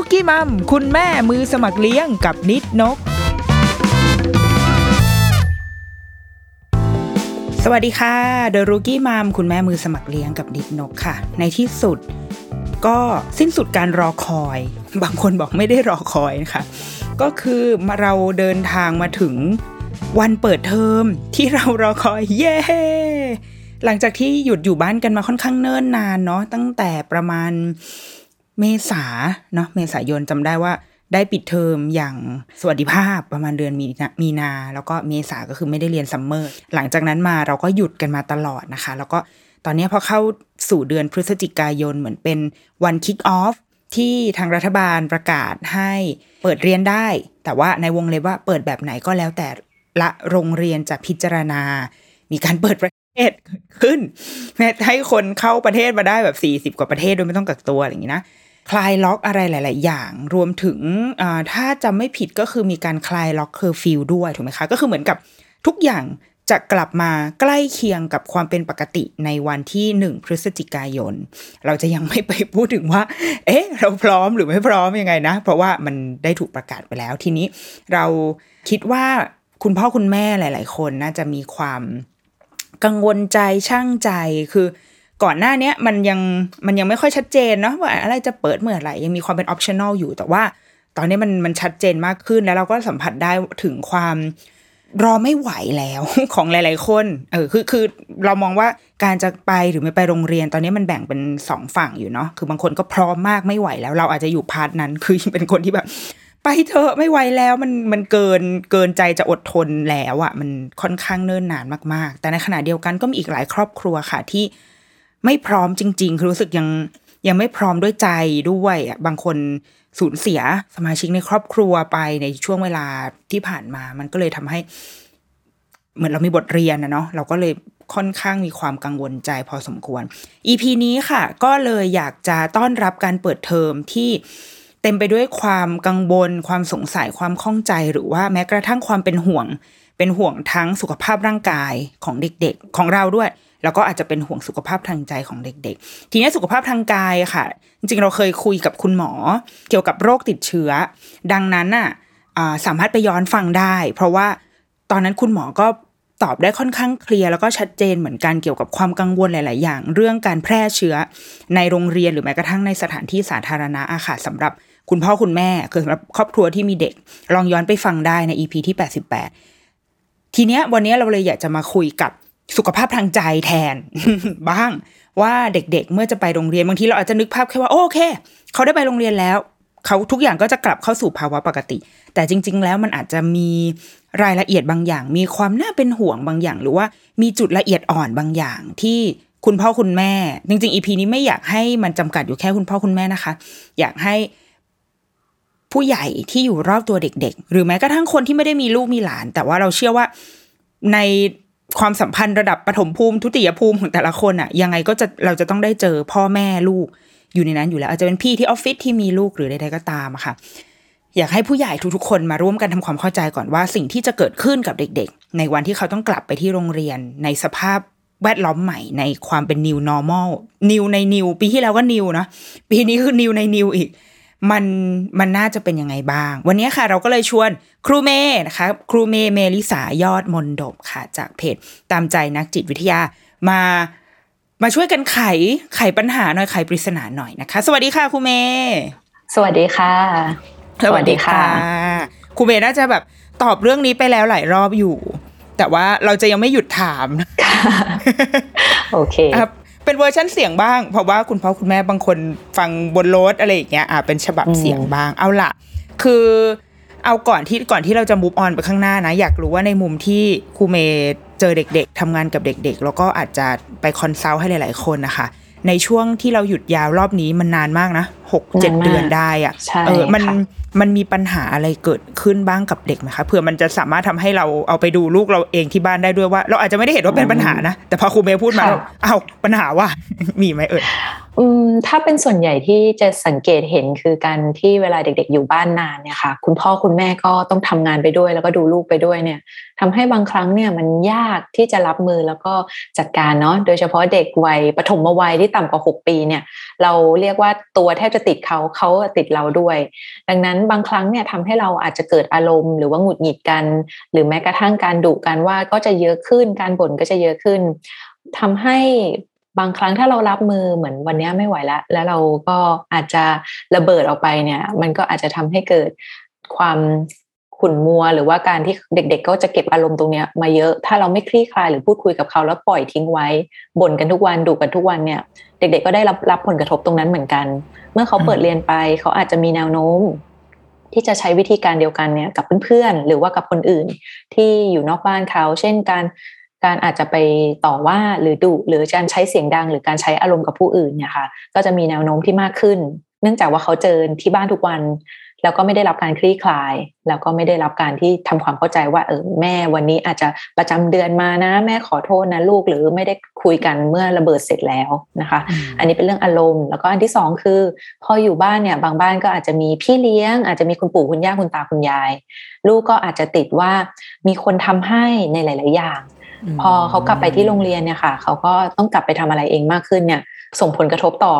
เดอะรุกี้มัมคุณแม่มือสมัครเลี้ยงกับนิดนก สวัสดีค่ะเดรุกี้มัมคุณแม่มือสมัครเลี้ยงกับนิดนกค่ะ ในที่สุดก็สิ้นสุดการรอคอย บางคนบอกไม่ได้รอคอยนะคะก็คือมาเราเดินทางมาถึงวันเปิดเทอมที่เรารอคอยเย้หลังจากที่หยุดอยู่บ้านกันมาค่อนข้างเนิ่นนานเนาะตั้งแต่ประมาณ เมษาเนาะเมษายนจำได้ว่าได้ปิดเทอมอย่างสวัสดิภาพประมาณเดือนมีนามีนา แล้วก็เมษาก็คือไม่ได้เรียน summer หลังจากนั้นมาเราก็หยุดกันมาตลอดนะคะ แล้วก็ตอนนี้พอเข้าสู่เดือนพฤศจิกายนเหมือนเป็นวัน kick off ที่ทางรัฐบาลประกาศให้เปิดเรียนได้ แต่ว่าในวงเล็บว่าเปิดแบบไหนก็แล้วแต่ละโรงเรียนจะพิจารณา มีการเปิดประเทศขึ้นแม้ให้คนเข้าประเทศมาได้แบบสี่สิบกว่าประเทศโดยไม่ต้องกักตัวอะไรอย่างนี้นะ คลายล็อกอะไรหลาย ๆ อย่างรวมถึงถ้าจำไม่ผิดก็คือมีการคลายล็อกเคอร์ฟิวด้วยถูกไหมคะ ก็คือเหมือนกับทุกอย่างจะกลับมาใกล้เคียงกับความเป็นปกติในวันที่หนึ่งพฤศจิกายน เราจะยังไม่ไปพูดถึงว่า เอ๊ะ เราพร้อมหรือไม่พร้อมยังไงนะ เพราะว่ามันได้ถูกประกาศไปแล้วทีนี้ เราคิดว่าคุณพ่อคุณแม่หลาย ๆ คนน่าจะมีความกังวลใจชั่งใจคือ ก่อนหน้านี้มันยังมันยังไม่ค่อยชัดเจนเนาะว่าอะไรจะเปิดเมื่อไหร่ยังมีความเป็น optional อยู่ แต่ว่าตอนนี้มันมันชัดเจนมากขึ้นแล้วเราก็สัมผัสได้ถึงความรอไม่ไหวแล้วของหลาย ๆ คน เออ คือคือเรามองว่าการจะไปหรือไม่ไปโรงเรียน ตอนนี้มันแบ่งเป็นสองฝั่งอยู่เนาะคือบางคนก็พร้อมมากไม่ไหวแล้ว เราอาจจะอยู่พาร์ทนั้น คือเป็นคนที่แบบ ไปเถอะไม่ไหวแล้วมันมันเกินเกินใจจะอดทนแล้วอะ่ะ มันค่อนข้างเนิ่นนานมาก ๆ แต่ในขณะเดียวกันก็มีอีกหลายครอบครัวค่ะที่ ไม่พร้อมจริง ๆ คือรู้สึกยังยังไม่พร้อมด้วยใจด้วยอะบางคนสูญเสียสมาชิกในครอบครัวไปในช่วงเวลาที่ผ่านมา มันก็เลยทำให้ เหมือนเรามีบทเรียนนะเนาะเราก็เลยค่อนข้างมีความกังวลใจพอสมควร EP นี้ค่ะ ก็เลยอยากจะต้อนรับการเปิดเทอมที่เต็มไปด้วยความกังวล ความสงสัยความข้องใจหรือว่าแม้กระทั่งความเป็นห่วง เป็นห่วงทั้งสุขภาพร่างกายของเด็กๆ ของเราด้วย แล้วก็อาจจะเป็นห่วงสุขภาพทางใจของเด็ก ๆ ทีนี้สุขภาพทางกายค่ะ จริงๆ เราเคยคุยกับคุณหมอ เกี่ยวกับโรคติดเชื้อ ดังนั้นน่ะสามารถไปย้อนฟังได้ เพราะว่าตอนนั้นคุณหมอก็ตอบได้ค่อนข้างเคลียร์แล้วก็ชัดเจนเหมือนกันเกี่ยวกับความกังวลหลาย ๆ อย่าง เรื่องการแพร่เชื้อในโรงเรียนหรือแม้กระทั่งในสถานที่สาธารณะอาค่ะสำหรับคุณพ่อคุณแม่คือสำหรับครอบครัวที่มีเด็ก ลองย้อนไปฟังได้ใน EP ที่ 88 ทีเนี้ยวันนี้เราเลยอยากจะมาคุยกับ สุขภาพทางใจแทน บ้างว่าเด็กๆ เมื่อจะไปโรงเรียนบางทีเราอาจจะนึกภาพแค่ว่าโอเค เขาได้ไปโรงเรียนแล้ว เขาทุกอย่างก็จะกลับเข้าสู่ภาวะปกติ แต่จริง ๆ แล้วมันอาจจะมีรายละเอียดบางอย่าง มีความน่าเป็นห่วงบางอย่าง หรือว่ามีจุดละเอียดอ่อนบางอย่างที่คุณพ่อคุณแม่ จริงๆอีพีนี้ไม่อยากให้มันจำกัดอยู่แค่คุณพ่อคุณแม่นะคะ อยากให้ผู้ใหญ่ที่อยู่รอบตัวเด็ก ๆ หรือแม้กระทั่งคนที่ไม่ได้มีลูกมีหลาน แต่ว่าเราเชื่อว่าใน ความสัมพันธ์ระดับปฐมภูมิทุติยภูมิของแต่ละคนอะยังไงก็จะเราจะต้องได้เจอพ่อแม่ลูกอยู่ในนั้นอยู่แล้ว อาจจะเป็นพี่ที่ออฟฟิศที่มีลูกหรือใดๆก็ตามอะค่ะ อยากให้ผู้ใหญ่ทุกๆคนมาร่วมกันทำความเข้าใจก่อนว่าสิ่งที่จะเกิดขึ้นกับเด็กๆ ในวันที่เขาต้องกลับไปที่โรงเรียนในสภาพแวดล้อมใหม่ในความเป็น new normal new ใน new ปีที่แล้วก็ new นะปีนี้คือ new ใน new อีก มันมันน่าจะเป็นยังไงบ้าง วันนี้ค่ะเราก็เลยชวนครูเมย์นะคะ ครูเมย์เมลิสายอดมนดบค่ะ จากเพจตามใจนักจิตวิทยามามาช่วยกันไขไขปัญหาหน่อยไขปริศนาหน่อยนะคะ สวัสดีค่ะครูเมย์สวัสดีค่ะ สวัสดีค่ะครูเมย์น่าจะแบบตอบเรื่องนี้ไปแล้วหลายรอบอยู่ แต่ว่าเราจะยังไม่หยุดถามโอเคครับ เป็นเวอร์ชันเสียงบ้าง เพราะว่าคุณพ่อคุณแม่บางคนฟังบนรถอะไรอย่างเงี้ยอะเป็นฉบับเสียงบ้าง เอาละคือเอาก่อนที่ก่อนที่เราจะ move on ไปข้างหน้านะ อยากรู้ว่าในมุมที่ครูเมย์เจอเด็ก ๆทำงานกับเด็ก ๆ แล้วก็อาจจะไป consult ให้หลาย ๆ คนนะคะ ในช่วงที่เราหยุดยาวรอบนี้มันนานมากนะหกเจ็ดนานมากเดือนได้อะใช่เออมันค่ะมันมีปัญหาอะไรเกิดขึ้นบ้างกับเด็กไหมคะเผื่อมันจะสามารถทำให้เราเอาไปดูลูกเราเองที่บ้านได้ด้วยว่า เราอาจจะไม่ได้เห็นว่าเป็นปัญหานะ แต่พอครูเมย์พูดมาค่ะเราอ้าวปัญหาว่ามีไหมเอ่ย อืมถ้าเป็นส่วนใหญ่ที่จะสังเกตเห็นคือการที่เวลาเด็ก ๆ อยู่บ้านนานเนี่ยค่ะ คุณพ่อคุณแม่ก็ต้องทำงานไปด้วย แล้วก็ดูลูกไปด้วยเนี่ยทำให้บางครั้งเนี่ยมันยากที่จะรับมือแล้วก็จัดการเนาะโดยเฉพาะเด็กวัยปฐมวัยที่ต่ำกว่า6ปีเนี่ย เราเรียกว่าตัวแทบจะติดเขาเขาติดเราด้วย ดังนั้นบางครั้งเนี่ยทำให้เราอาจจะเกิดอารมณ์หรือว่าหงุดหงิดกัน หรือแม้กระทั่งการดุกันว่าก็จะเยอะขึ้นการบ่นก็จะเยอะขึ้นทำให้ บางครั้งถ้าเรารับมือเหมือนวันนี้ไม่ไหวแล้ว แล้วเราก็อาจจะระเบิดออกไปเนี่ย มันก็อาจจะทำให้เกิดความขุ่นมัว หรือว่าการที่เด็ก ๆ ก็จะเก็บอารมณ์ตรงเนี้ยมาเยอะ ถ้าเราไม่คลี่คลายหรือพูดคุยกับเขาแล้วปล่อยทิ้งไว้บ่นกันทุกวันดุกันทุกวันเนี่ย เด็ก ๆ ก็ได้รับรับผลกระทบตรงนั้นเหมือนกัน เมื่อเขาเปิดเรียนไป เขาอาจจะมีแนวโน้มที่จะใช้วิธีการเดียวกันเนี่ยกับเพื่อนๆ หรือว่ากับคนอื่นที่อยู่นอกบ้านเขา เช่นการ การอาจจะไปต่อว่าหรือดุหรือการใช้เสียงดัง หรือการใช้อารมณ์กับผู้อื่นเนี่ยค่ะ ก็จะมีแนวโน้มที่มากขึ้น เนื่องจากว่าเขาเจอที่บ้านทุกวัน แล้วก็ไม่ได้รับการคลี่คลาย แล้วก็ไม่ได้รับการที่ทำความเข้าใจว่าเออแม่วันนี้อาจจะประจำเดือนมานะ แม่ขอโทษนะลูกหรือไม่ได้คุยกันเมื่อระเบิดเสร็จแล้วนะคะ อันนี้เป็นเรื่องอารมณ์ แล้วก็อันที่สองคือ พออยู่บ้านเนี่ยบางบ้านก็อาจจะมีพี่เลี้ยง อาจจะมีคุณปู่คุณย่าคุณตาคุณยาย ลูกก็อาจจะติดว่ามีคนทำให้ในหลาย ๆ อย่าง พอเขากลับไปที่โรงเรียนเนี่ยค่ะ เขาก็ต้องกลับไปทำอะไรเองมากขึ้นเนี่ย ส่งผลกระทบต่อ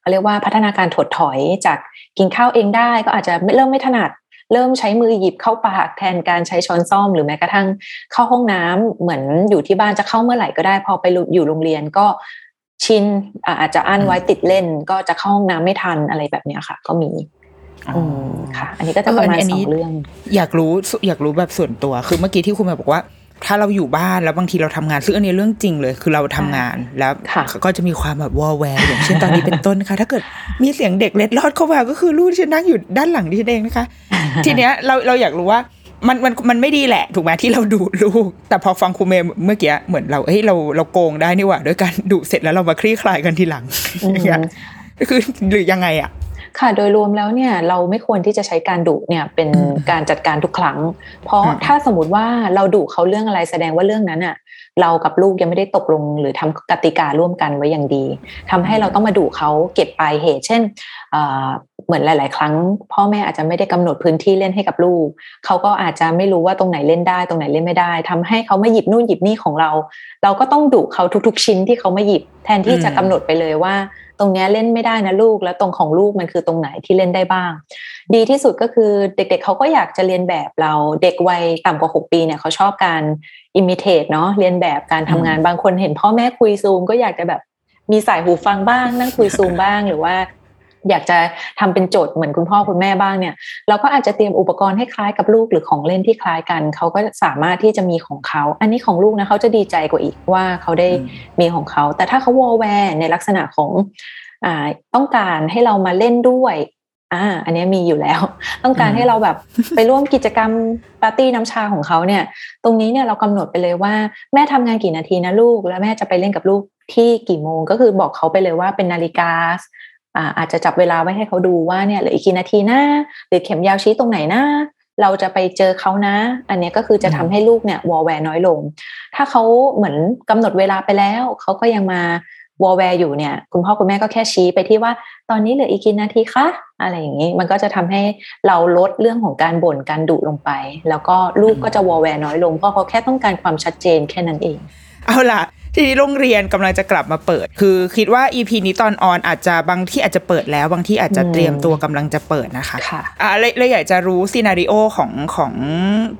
เขาเรียกว่าพัฒนาการถดถอยจากกินข้าวเองได้ก็อาจจะไม่เริ่มไม่ถนัดเริ่มใช้มือหยิบเข้าปากแทนการใช้ช้อนซ่อมหรือแม้กระทั่งเข้าห้องน้ำเหมือนอยู่ที่บ้านจะเข้าเมื่อไหร่ก็ได้ พอไปอยู่โรงเรียนก็ชินอะอาจจะอั้นไว้ติดเล่น ก็จะเข้าห้องน้ำไม่ทันอะไรแบบเนี้ยค่ะ ก็มีอืมค่ะ อันนี้ก็จะประมาณเอออันนี้สองเรื่อง อยากรู้อยากรู้แบบส่วนตัว คือเมื่อกี้ที่คุณแม่บอกว่า ถ้าเราอยู่บ้านแล้วบางทีเราทำงานซึ่งอันนี้เรื่องจริงเลย คือเราทำงานแล้วค่ะก็จะมีความแบบวอลแวร์อย่างเช่นตอนนี้เป็นต้นค่ะถ้าเกิดมีเสียงเด็กเล็ดลอดเข้ามาก็คือลูกที่ฉันนั่งอยู่ด้านหลังที่ฉันเองนะคะ ทีเนี้ยเราเราอยากรู้ว่ามันมันมันไม่ดีแหละ ถูกไหมที่เราดุลูก แต่พอฟังครูเมย์เมื่อกี้เหมือนเราเฮ้ยเราเราโกงได้นี่หว่าด้วยการดุเสร็จแล้วเรามาคลี่คลายกันทีหลังอืมอย่างเงี้ยคือหรือยังไงอะ ค่ะโดยรวมแล้วเนี่ยเราไม่ควรที่จะใช้การดุเนี่ยเป็นอืมการจัดการทุกครั้ง เพราะอืมถ้าสมมติว่าเราดุเขาเรื่องอะไรแสดงว่าเรื่องนั้นอะ เรากับลูกยังไม่ได้ตกลง หรือทำกติการ่วมกันไว้อย่างดีทำให้เราต้องมาดุเขาเก็บปลายเหตุ เช่นเหมือนหลาย ๆ ครั้ง พ่อแม่อาจจะไม่ได้กำหนดพื้นที่เล่นให้กับลูกเขาก็อาจจะไม่รู้ว่าตรงไหนเล่นได้ ตรงไหนเล่นไม่ได้ทำให้เขามาหยิบนู่นหยิบนี่ของเรา เราก็ต้องดุเขาทุก ๆ ชิ้นที่เขามาหยิบ แทนที่จะอืมกำหนดไปเลยว่า ตรงนี้เล่นไม่ได้นะลูก แล้วตรงของลูกมันคือตรงไหนที่เล่นได้บ้าง ดีที่สุดก็คือเด็ก ๆ เขาก็อยากจะเรียนแบบเราเด็กวัยต่ำกว่า 6 ปีเนี่ยเขาชอบการ อิมิเทตเนาะเรียนแบบการทำงานบางคนเห็นพ่อแม่คุยซูม ก็อยากจะแบบมีสายหูฟังบ้าง นั่งคุยซูมบ้างหรือว่า อยากจะทำเป็นโจทย์เหมือนคุณพ่อคุณแม่บ้างเนี่ย เราก็อาจจะเตรียมอุปกรณ์ให้คล้ายกับลูกหรือของเล่นที่คล้ายกัน เขาก็สามารถที่จะมีของเขา อันนี้ของลูกนะเขาจะดีใจกว่าอีกว่าเขาได้มีของเขา แต่ถ้าเขาวอลแวร์ในลักษณะของอ่าต้องการให้เรามาเล่นด้วย อ่า อันนี้มีอยู่แล้ว ต้องการให้เราแบบไปร่วมกิจกรรมปาร์ตี้น้ำชาของเขาเนี่ย ตรงนี้เนี่ยเรากำหนดไปเลยว่าแม่ทำงานกี่นาทีนะลูก แล้วแม่จะไปเล่นกับลูกที่กี่โมง ก็คือบอกเขาไปเลยว่าเป็นนาฬิกาอ่าอาจจะจับเวลาไว้ให้เขาดูว่าเนี่ยเหลืออีกกี่นาทีนะหรือเข็มยาวชี้ตรงไหนนะเราจะไปเจอเขานะ อันเนี้ยก็คือจะทำให้ลูกเนี่ยวอลแวร์น้อยลง ถ้าเขาเหมือนกำหนดเวลาไปแล้ว เขาก็ยังมา วอลแวร์อยู่เนี่ย คุณพ่อคุณแม่ก็แค่ชี้ไปที่ว่าตอนนี้เหลืออีกกี่นาทีคะอะไรอย่างนี้ มันก็จะทำให้เราลดเรื่องของการบ่นการดุลงไป แล้วก็ลูกก็จะวอลแวร์น้อยลงเพราะเขาแค่ต้องการความชัดเจนแค่นั้นเอง เอาล่ะที่โรงเรียนกำลังจะกลับมาเปิด คือคิดว่า EP นี้ตอน on อาจจะบางที่อาจจะเปิดแล้ว บางที่อาจจะเตรียมตัวกำลังจะเปิดนะคะค่ะอ่าเลยเลยอยากจะรู้ scenario ของของ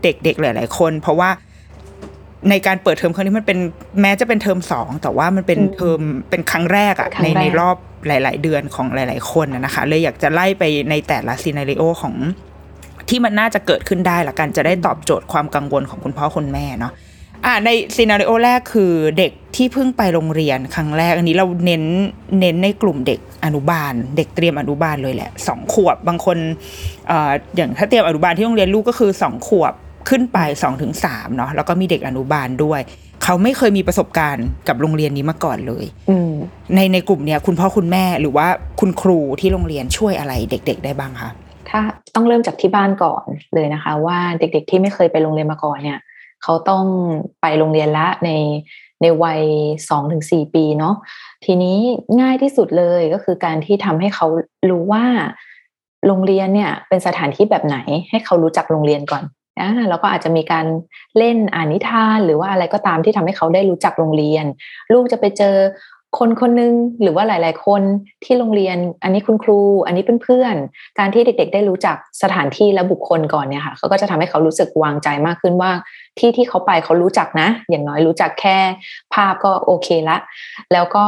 เด็กๆหลาย ๆ คน เพราะว่า ในการเปิดเทอมครั้งนี้มันเป็นแม้จะเป็นเทอมสองแต่ว่ามันเป็นอืมเทอมเป็นครั้งแรกอะครั้งในแรกในรอบหลาย ๆ เดือนของหลาย ๆ คนอะนะคะ เลยอยากจะไล่ไปในแต่ละ scenario ของที่มันน่าจะเกิดขึ้นได้ละกันจะได้ตอบโจทย์ความกังวลของคุณพ่อคุณแม่เนาะอ่าใน scenario แรกคือเด็กที่เพิ่งไปโรงเรียนครั้งแรก อันนี้เราเน้นเน้นในกลุ่มเด็กอนุบาล เด็กเตรียมอนุบาลเลยแหละสองขวบบางคนเอ่ออย่างถ้าเตรียมอนุบาลที่โรงเรียนลูกก็คือสองขวบ ขึ้นไปสองถึงสามเนาะแล้วก็มีเด็กอนุบาลด้วย เขาไม่เคยมีประสบการณ์กับโรงเรียนนี้มาก่อนเลยอืมในในกลุ่มเนี้ยคุณพ่อคุณแม่หรือว่าคุณครูที่โรงเรียนช่วยอะไรเด็ก ๆ ได้บ้างคะถ้าต้องเริ่มจากที่บ้านก่อนเลยนะคะ ว่าเด็กๆที่ไม่เคยไปโรงเรียนมาก่อนเนี่ย เขาต้องไปโรงเรียนละในในวัยสองถึงสี่ปีเนาะทีนี้ง่ายที่สุดเลยก็คือการที่ทำให้เขารู้ว่าโรงเรียนเนี่ยเป็นสถานที่แบบไหนให้เขารู้จักโรงเรียนก่อน อ่าแล้วก็อาจจะมีการเล่นอ่านนิทาน หรือว่าอะไรก็ตามที่ทำให้เขาได้รู้จักโรงเรียน ลูกจะไปเจอคนคนหนึงหรือว่าหลาย ๆ คนที่โรงเรียน อันนี้คุณครู อันนี้เพื่อนๆการที่เด็ก ๆ ได้รู้จักสถานที่และบุคคลก่อนเนี่ยค่ะเขาก็จะทำให้เขารู้สึกวางใจมากขึ้นว่าที่ที่เขาไปเขารู้จักนะ อย่างน้อยรู้จักแค่ภาพก็โอเคละ แล้วก็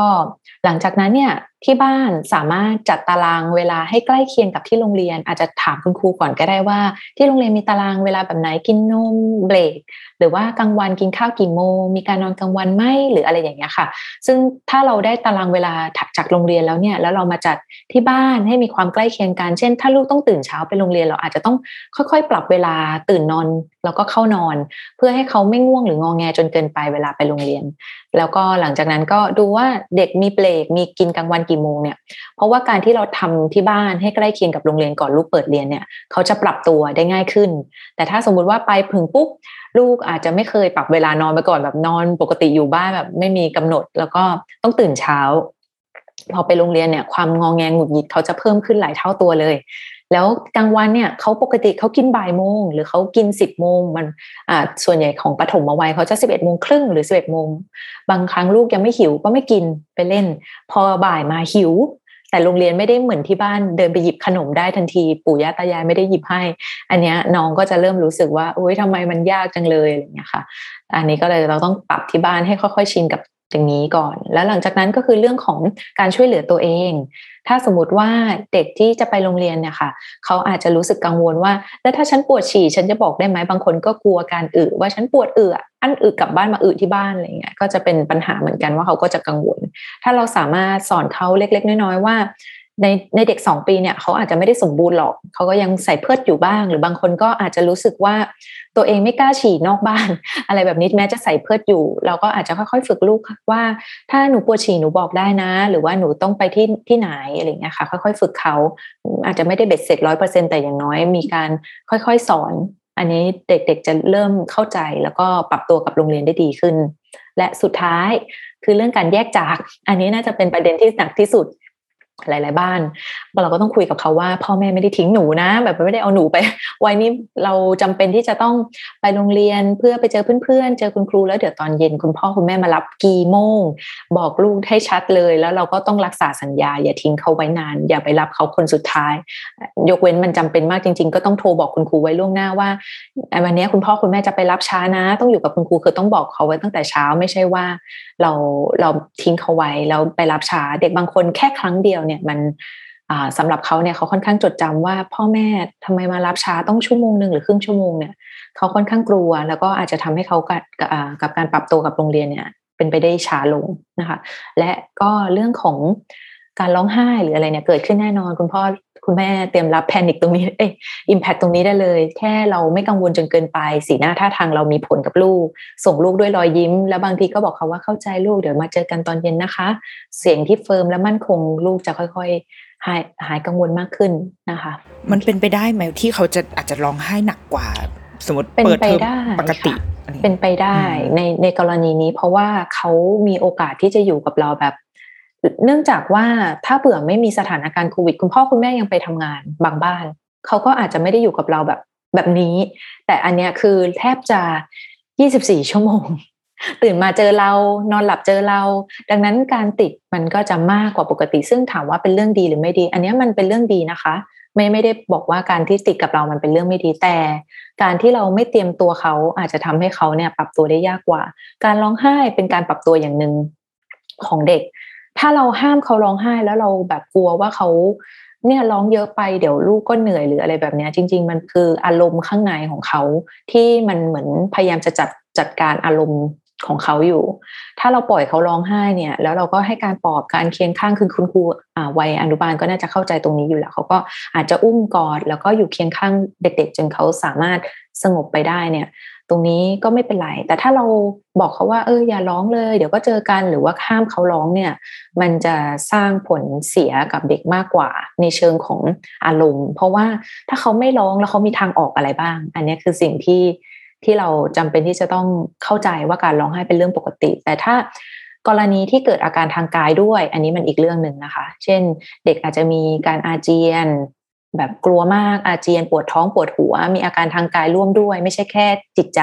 หลังจากนั้นเนี่ยที่บ้านสามารถจัดตารางเวลาให้ใกล้เคียงกับที่โรงเรียน อาจจะถามคุณครูก่อนก็ได้ว่า ที่โรงเรียนมีตารางเวลาแบบไหนกินนมเบรกหรือว่ากลางวันกินข้าวกี่โมงมีการนอนกลางวันไหมหรืออะไรอย่างเงี้ยค่ะ ซึ่งถ้าเราได้ตารางเวลาจากโรงเรียนแล้วเนี่ยแล้วเรามาจัดที่บ้านให้มีความใกล้เคียงกันเช่น ถ้าลูกต้องตื่นเช้าไปโรงเรียนเราอาจจะต้องค่อยๆ ปรับเวลาตื่นนอนแล้วก็เข้านอน เพื่อให้เขาไม่ง่วงหรืององแงจนเกินไปเวลาไปโรงเรียน แล้วก็หลังจากนั้นก็ดูว่าเด็กมีเบรกมีกินกลางวันกี่โมงเนี่ย เพราะว่าการที่เราทำที่บ้านให้ใกล้เคียงกับโรงเรียนก่อนลูกเปิดเรียนเนี่ยเขาจะปรับตัวได้ง่ายขึ้น แต่ถ้าสมมุติว่าไปพึงปุ๊บลูกอาจจะไม่เคยปรับเวลานอนมาก่อนแบบนอนปกติอยู่บ้านแบบไม่มีกำหนด แล้วก็ต้องตื่นเช้า พอไปโรงเรียนเนี่ย ความงองแงหงุดหงิดเขาจะเพิ่มขึ้นหลายเท่าตัวเลย แล้วกลางวันเนี่ยเขาปกติเขากินบ่ายโมง หรือเขากินสิบโมงมันอ่าส่วนใหญ่ของปฐมวัยเขาจะสิบเอ็ดโมงครึ่งหรือสิบเอ็ดโมงบางครั้งลูกยังไม่หิวก็ไม่กินไปเล่น พอบ่ายมาหิว แต่โรงเรียนไม่ได้เหมือนที่บ้านเดินไปหยิบขนมได้ทันที ปู่ย่าตายายไม่ได้หยิบให้ อันเนี้ยน้องก็จะเริ่มรู้สึกว่าโอ๊ยทำไมมันยากจังเลยอะไรเงี้ยค่ะ อันนี้ก็เลยเราต้องปรับที่บ้านให้ค่อยๆชินกับอย่างนี้ก่อน แล้วหลังจากนั้นก็คือเรื่องของการช่วยเหลือตัวเอง ถ้าสมมติว่าเด็กที่จะไปโรงเรียนเนี่ยค่ะเขาอาจจะรู้สึกกังวลว่า แล้วถ้าฉันปวดฉี่ฉันจะบอกได้ไหมบางคนก็กลัวการอึว่าฉันปวดอึอะอันอึกลับบ้านมาอึที่บ้านอะไรเงี้ยก็จะเป็นปัญหาเหมือนกันว่าเขาก็จะกังวล ถ้าเราสามารถสอนเขาเล็ก ๆ น้อยๆว่า ในในเด็กสองปีเนี่ยเขาอาจจะไม่ได้สมบูรณ์หรอกเขาก็ยังใส่เพิดออยู่บ้าง หรือบางคนก็อาจจะรู้สึกว่าตัวเองไม่กล้าฉี่นอกบ้าน อะไรแบบนี้แม้จะใส่เพิดอยู่ เราก็อาจจะค่อยๆฝึกลูกว่า ถ้าหนูปวดฉี่หนูบอกได้นะ หรือว่าหนูต้องไปที่ที่ไหนอะไรเงี้ยค่ะ ค่อยๆ ฝึกเขาอาจจะไม่ได้เบ็ดเสร็จร้อยเปอร์เซ็นแต่อย่างน้อยมีการค่อยๆสอน อันนี้เด็กๆจะเริ่มเข้าใจแล้วก็ปรับตัวกับโรงเรียนได้ดีขึ้น และสุดท้ายคือเรื่องการแยกจาก อันนี้น่าจะเป็นประเด็นที่หนักที่สุด หลาย ๆ บ้านเราก็ต้องคุยกับเขาว่า พ่อแม่ไม่ได้ทิ้งหนูนะ แบบไม่ได้เอาหนูไป ไว้นี่เราจำเป็นที่จะต้องไปโรงเรียนเพื่อไปเจอเพื่อนๆ เจอคุณครูแล้วเดี๋ยวตอนเย็นคุณพ่อคุณแม่มารับกี่โมง บอกลูกให้ชัดเลย แล้วเราก็ต้องรักษาสัญญา อย่าทิ้งเขาไว้นาน อย่าไปรับเขาคนสุดท้าย ยกเว้นมันจำเป็นมากจริง ๆ ก็ต้องโทรบอกคุณครูไว้ล่วงหน้าว่าวันนี้คุณพ่อคุณแม่จะไปรับช้านะ ต้องอยู่กับคุณครูคือต้องบอกเขาไว้ตั้งแต่เช้าไม่ใช่ว่า เราเราทิ้งเขาไว้แล้วไปรับช้าเด็กบางคนแค่ครั้งเดียวเนี่ยมันสำหรับเขาเนี่ยเขาค่อนข้างจดจำว่าพ่อแม่ทำไมมารับช้าต้องชั่วโมงหนึ่งหรือครึ่งชั่วโมงเนี่ยเขาค่อนข้างกลัว แล้วก็อาจจะทำให้เขากับกับการปรับตัวกับโรงเรียนเนี่ยเป็นไปได้ช้าลงนะคะ และก็เรื่องของการร้องไห้หรืออะไรเนี่ยเกิดขึ้นแน่นอน คุณพ่อ คุณแม่เตรียมรับ panic ตรงนี้เอ้ย impact ตรงนี้ได้เลย แค่เราไม่กังวลจนเกินไป สีหน้าท่าทางเรามีผลกับลูก ส่งลูกด้วยรอยยิ้ม แล้วบางทีก็บอกเขาว่าเข้าใจลูกเดี๋ยวมาเจอกันตอนเย็นนะคะ เสียงที่ firm และมั่นคงลูกจะค่อยๆ หายหายกังวลมากขึ้นนะคะ มันเป็นไปได้ไหมที่เขาจะอาจจะร้องไห้หนักกว่า สมมติเป็นเปิดไปเทอมได้ปกติค่ะอะไรอย่างเป็เงี้ยนไปได้ในในกรณีนี้ เพราะว่าเขามีโอกาสที่จะอยู่กับเราแบบ เนื่องจากว่าถ้าเผื่อไม่มีสถานการณ์โควิด คุณพ่อคุณแม่ยังไปทำงานบางบ้านเขาก็อาจจะไม่ได้อยู่กับเราแบบแบบนี้ แต่อันเนี้ยคือแทบจะ 24 ชั่วโมง ตื่นมาเจอเรานอนหลับเจอเรา ดังนั้นการติดมันก็จะมากกว่าปกติ ซึ่งถามว่าเป็นเรื่องดีหรือไม่ดี อันนี้มันเป็นเรื่องดีนะคะ ไม่ไม่ได้บอกว่าการที่ติดกับเรามันเป็นเรื่องไม่ดีแต่ การที่เราไม่เตรียมตัวเขาอาจจะทำให้เขาเนี่ยปรับตัวได้ยากกว่า การร้องไห้เป็นการปรับตัวอย่างหนึ่งของเด็ก ถ้าเราห้ามเขาร้องไห้แล้วเราแบบกลัวว่าเขาเนี่ยร้องเยอะไปเดี๋ยวลูกก็เหนื่อยหรืออะไรแบบนี้จริง ๆ มันคืออารมณ์ข้างในของเขาที่มันเหมือนพยายามจะจัดจัดการอารมณ์ของเขาอยู่ ถ้าเราปล่อยเขาร้องไห้เนี่ย แล้วเราก็ให้การปลอบการเคียงข้างคือคุณครูวัยอนุบาลก็น่าจะเข้าใจตรงนี้อยู่แล้วเขาก็อาจจะอุ้มกอดแล้วก็อยู่เคียงข้างเด็ก ๆ จนเขาสามารถสงบไปได้เนี่ย ตรงนี้ก็ไม่เป็นไร แต่ถ้าเราบอกเขาว่าเอออย่าร้องเลย เดี๋ยวก็เจอกันหรือว่าห้ามเขาร้องเนี่ย มันจะสร้างผลเสียกับเด็กมากกว่า ในเชิงของอารมณ์ เพราะว่าถ้าเขาไม่ร้องแล้วเขามีทางออกอะไรบ้าง อันนี้คือสิ่งที่ที่เราจำเป็นที่จะต้องเข้าใจว่าการร้องไห้เป็นเรื่องปกติ แต่ถ้ากรณีที่เกิดอาการทางกายด้วย อันนี้มันอีกเรื่องหนึ่งนะคะ เช่น เด็กอาจจะมีการอาเจียน แบบกลัวมากอาเจียนปวดท้องปวดหัว มีอาการทางกายร่วมด้วย ไม่ใช่แค่จิตใจ